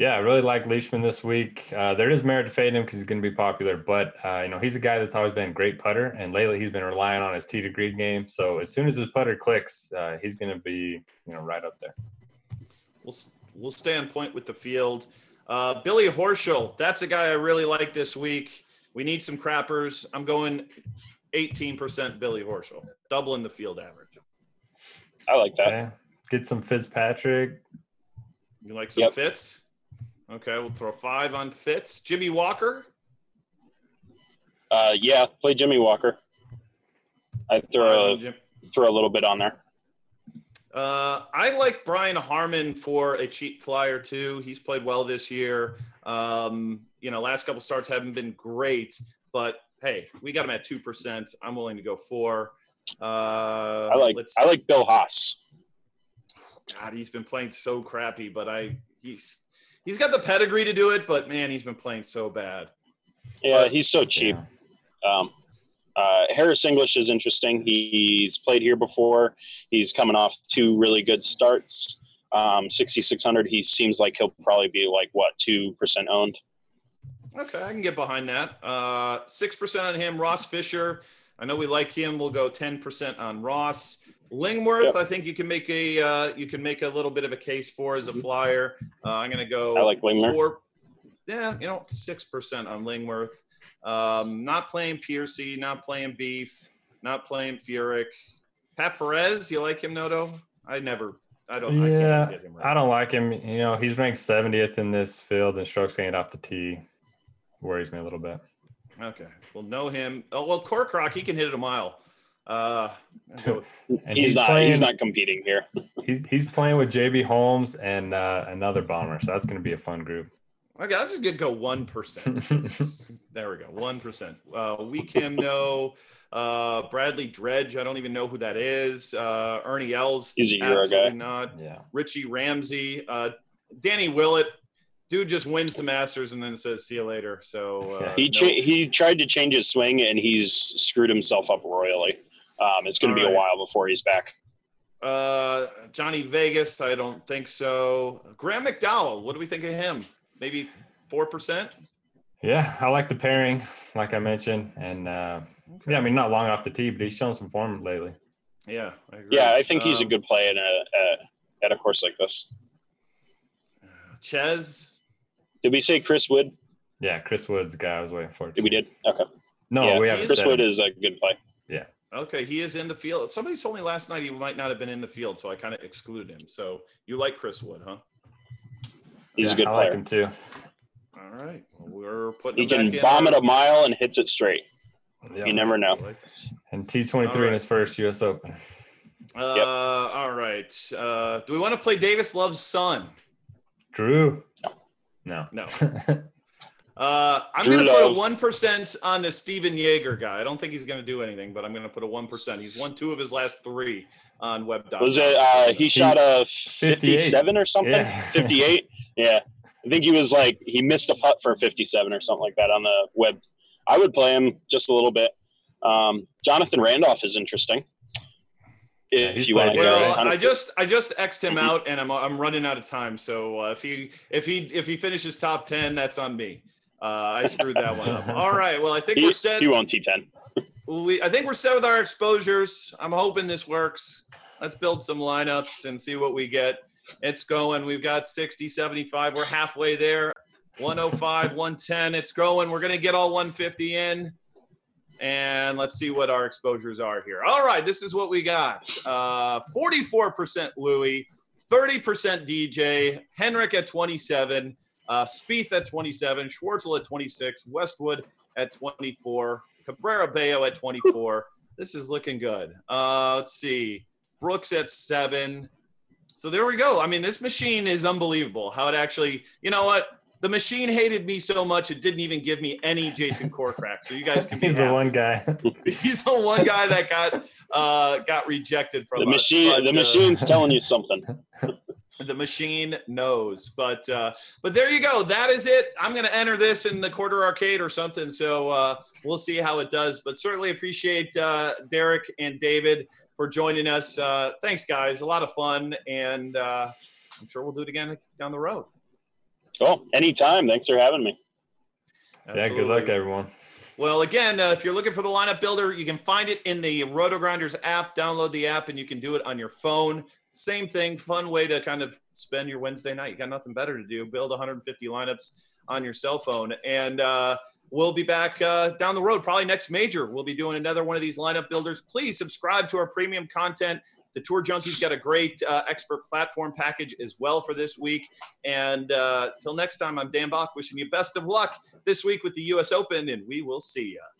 yeah, I really like Leishman this week. Uh, there is merit to fade him because he's going to be popular, but uh, you know he's a guy that's always been a great putter, and lately he's been relying on his tee to green game. So as soon as his putter clicks, uh, he's going to be you know right up there. We'll, we'll stay on point with the field. Uh, Billy Horschel, that's a guy I really like this week. We need some crappers. I'm going 18% Billy Horschel, doubling the field average. I like that. Okay, get some Fitzpatrick. You like some Yep. Fitz? Okay, we'll throw five on Fitz. Jimmy Walker. Uh, yeah, play Jimmy Walker. I throw on throw a little bit on there. Uh, I like Brian Harman for a cheap flyer too. He's played well this year. Um, you know, last couple starts haven't been great, but hey, we got him at two percent. I'm willing to go four. Uh, I like let's- I like Bill Haas. God, he's been playing so crappy, but I he's he's got the pedigree to do it, but man, he's been playing so bad. Yeah, he's so cheap. Yeah. Um, uh, Harris English is interesting. He's played here before. He's coming off two really good starts. Um, 6,600. He seems like he'll probably be like what two percent owned. Okay, I can get behind that. Uh, Six percent on him. Ross Fisher. I know we like him. We'll go ten percent on Ross. Lingmerth. Yep. I think you can make a uh, you can make a little bit of a case for as a flyer. Uh, I'm gonna go. I like Lingmerth. Four, yeah, you know, six percent on Lingmerth. Um, not playing Piercy. Not playing Beef. Not playing Furyk. Pat Perez. You like him, Noto? I never. I don't. I Yeah, can't get him right. I don't like him. You know, he's ranked 70th in this field, and strokes gained off the tee worries me a little bit. Okay. we'll know him. Oh well, Kokrak. He can hit it a mile. Uh, and he's, he's not. Playing, he's not competing here. He's he's playing with JB Holmes and uh, another bomber, so that's going to be a fun group. Okay, I'll just get go one percent. there we go, one percent. Uh, we can know uh, Bradley Dredge. I don't even know who that is. Uh, Ernie Els. He's a Euro guy. Not. Yeah. Richie Ramsay. Uh, Danny Willett. Dude just wins the Masters and then says "see you later." So uh, he cha- he tried to change his swing and he's screwed himself up royally. Um, it's going to be right. a while before he's back. Uh, Johnny Vegas. I don't think so. Graham McDowell. What do we think of him? Maybe four percent. Yeah, I like the pairing, like I mentioned, and uh, okay. yeah, I mean not long off the tee, but he's shown some form lately. Yeah, I yeah, I think um, he's a um, good play in a, a, at a course like this. Ches, did we say Chris Wood? Yeah, Chris Wood's the guy I was waiting for. Did we did? Okay. No, yeah, we have Chris Wood is a good play. Yeah. Okay, he is in the field. Somebody told me last night he might not have been in the field, so I kind of excluded him. So you like Chris Wood, huh? He's yeah, a good I player. like him too. All right, well, we're putting. He can bomb it a mile and hits it straight. Yep. You never know. And T twenty three in his first U.S. Open. Uh, yep. All right. Uh, do we want to play Davis Love's son? Drew. No. No. Uh, I'm going to put a one percent on the Stephan Jaeger guy. I don't think he's going to do anything, but I'm going to put a one percent. He's won two of his last three on web. Was it? Uh, he shot a 57 or something. Yeah. 58. Yeah, I think he was like he missed a putt for 57 or something like that on the web. I would play him just a little bit. Um, Jonathan Randolph is interesting if you want to well, I just I just xed him out, and I'm I'm running out of time. So uh, if he if he if he finishes top ten, that's on me. Uh, I screwed that one up. All right. Well, I think he, we're set. He won't T10. we I think we're set with our exposures. I'm hoping this works. Let's build some lineups and see what we get. It's going. We've got 60, 75. We're halfway there. 105, 110. It's going. We're going to get all 150 in and let's see what our exposures are here. All right, this is what we got. Uh, 44% Louis, 30% DJ, Henrik at 27, uh, Spieth at 27, Schwartzel at 26, Westwood at 24, Cabrera Bello at 24. this is looking good. Uh, let's see, Brooks at seven. So there we go. I mean, this machine is unbelievable. How it actually, you know what? the machine hated me so much it didn't even give me any Jason Kokrak. So you guys can. He's happy. the one guy. He's the one guy that got uh, got rejected from the us. machine. But, the uh, machine's telling you something. the machine knows, but uh, but there you go. That is it. I'm going to enter this in the quarter arcade or something. So uh, we'll see how it does. But certainly appreciate uh, Derek and David for joining us. Uh, thanks, guys. A lot of fun, and uh, I'm sure we'll do it again down the road. Cool. Anytime. Thanks for having me. Absolutely. Yeah. Good luck, everyone. Well, again, uh, if you're looking for the lineup builder, you can find it in the RotoGrinders app. Download the app and you can do it on your phone. Same thing, fun way to kind of spend your Wednesday night. You got nothing better to do. Build 150 lineups on your cell phone. And uh, we'll be back uh, down the road, probably next major. We'll be doing another one of these lineup builders. Please subscribe to our premium content. The Tour Junkies got a great uh, expert platform package as well for this week. And uh, till next time, I'm Dan Back wishing you best of luck this week with the U.S. Open, and we will see you.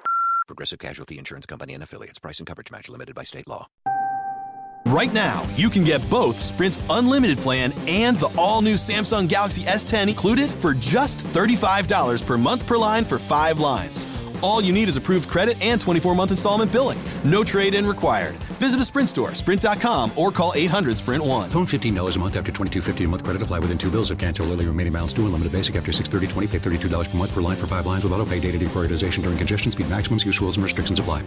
Progressive Casualty Insurance Company and affiliates. Price and coverage match limited by state law. Right now, you can get both Sprint's unlimited plan and the all-new Samsung Galaxy S10 included for just $35 per month per line for 5 lines. All you need is approved credit and 24 month installment billing. No trade in required. Visit a Sprint store, sprint.com, or call 800 Sprint 1. Phone $15 a month after 22.50 a month credit apply within two bills. If cancel early, remaining balance due. Unlimited basic after 630 pay $32 per month per line for five lines with auto pay data deprioritization during congestion speed maximums. Use rules and restrictions apply.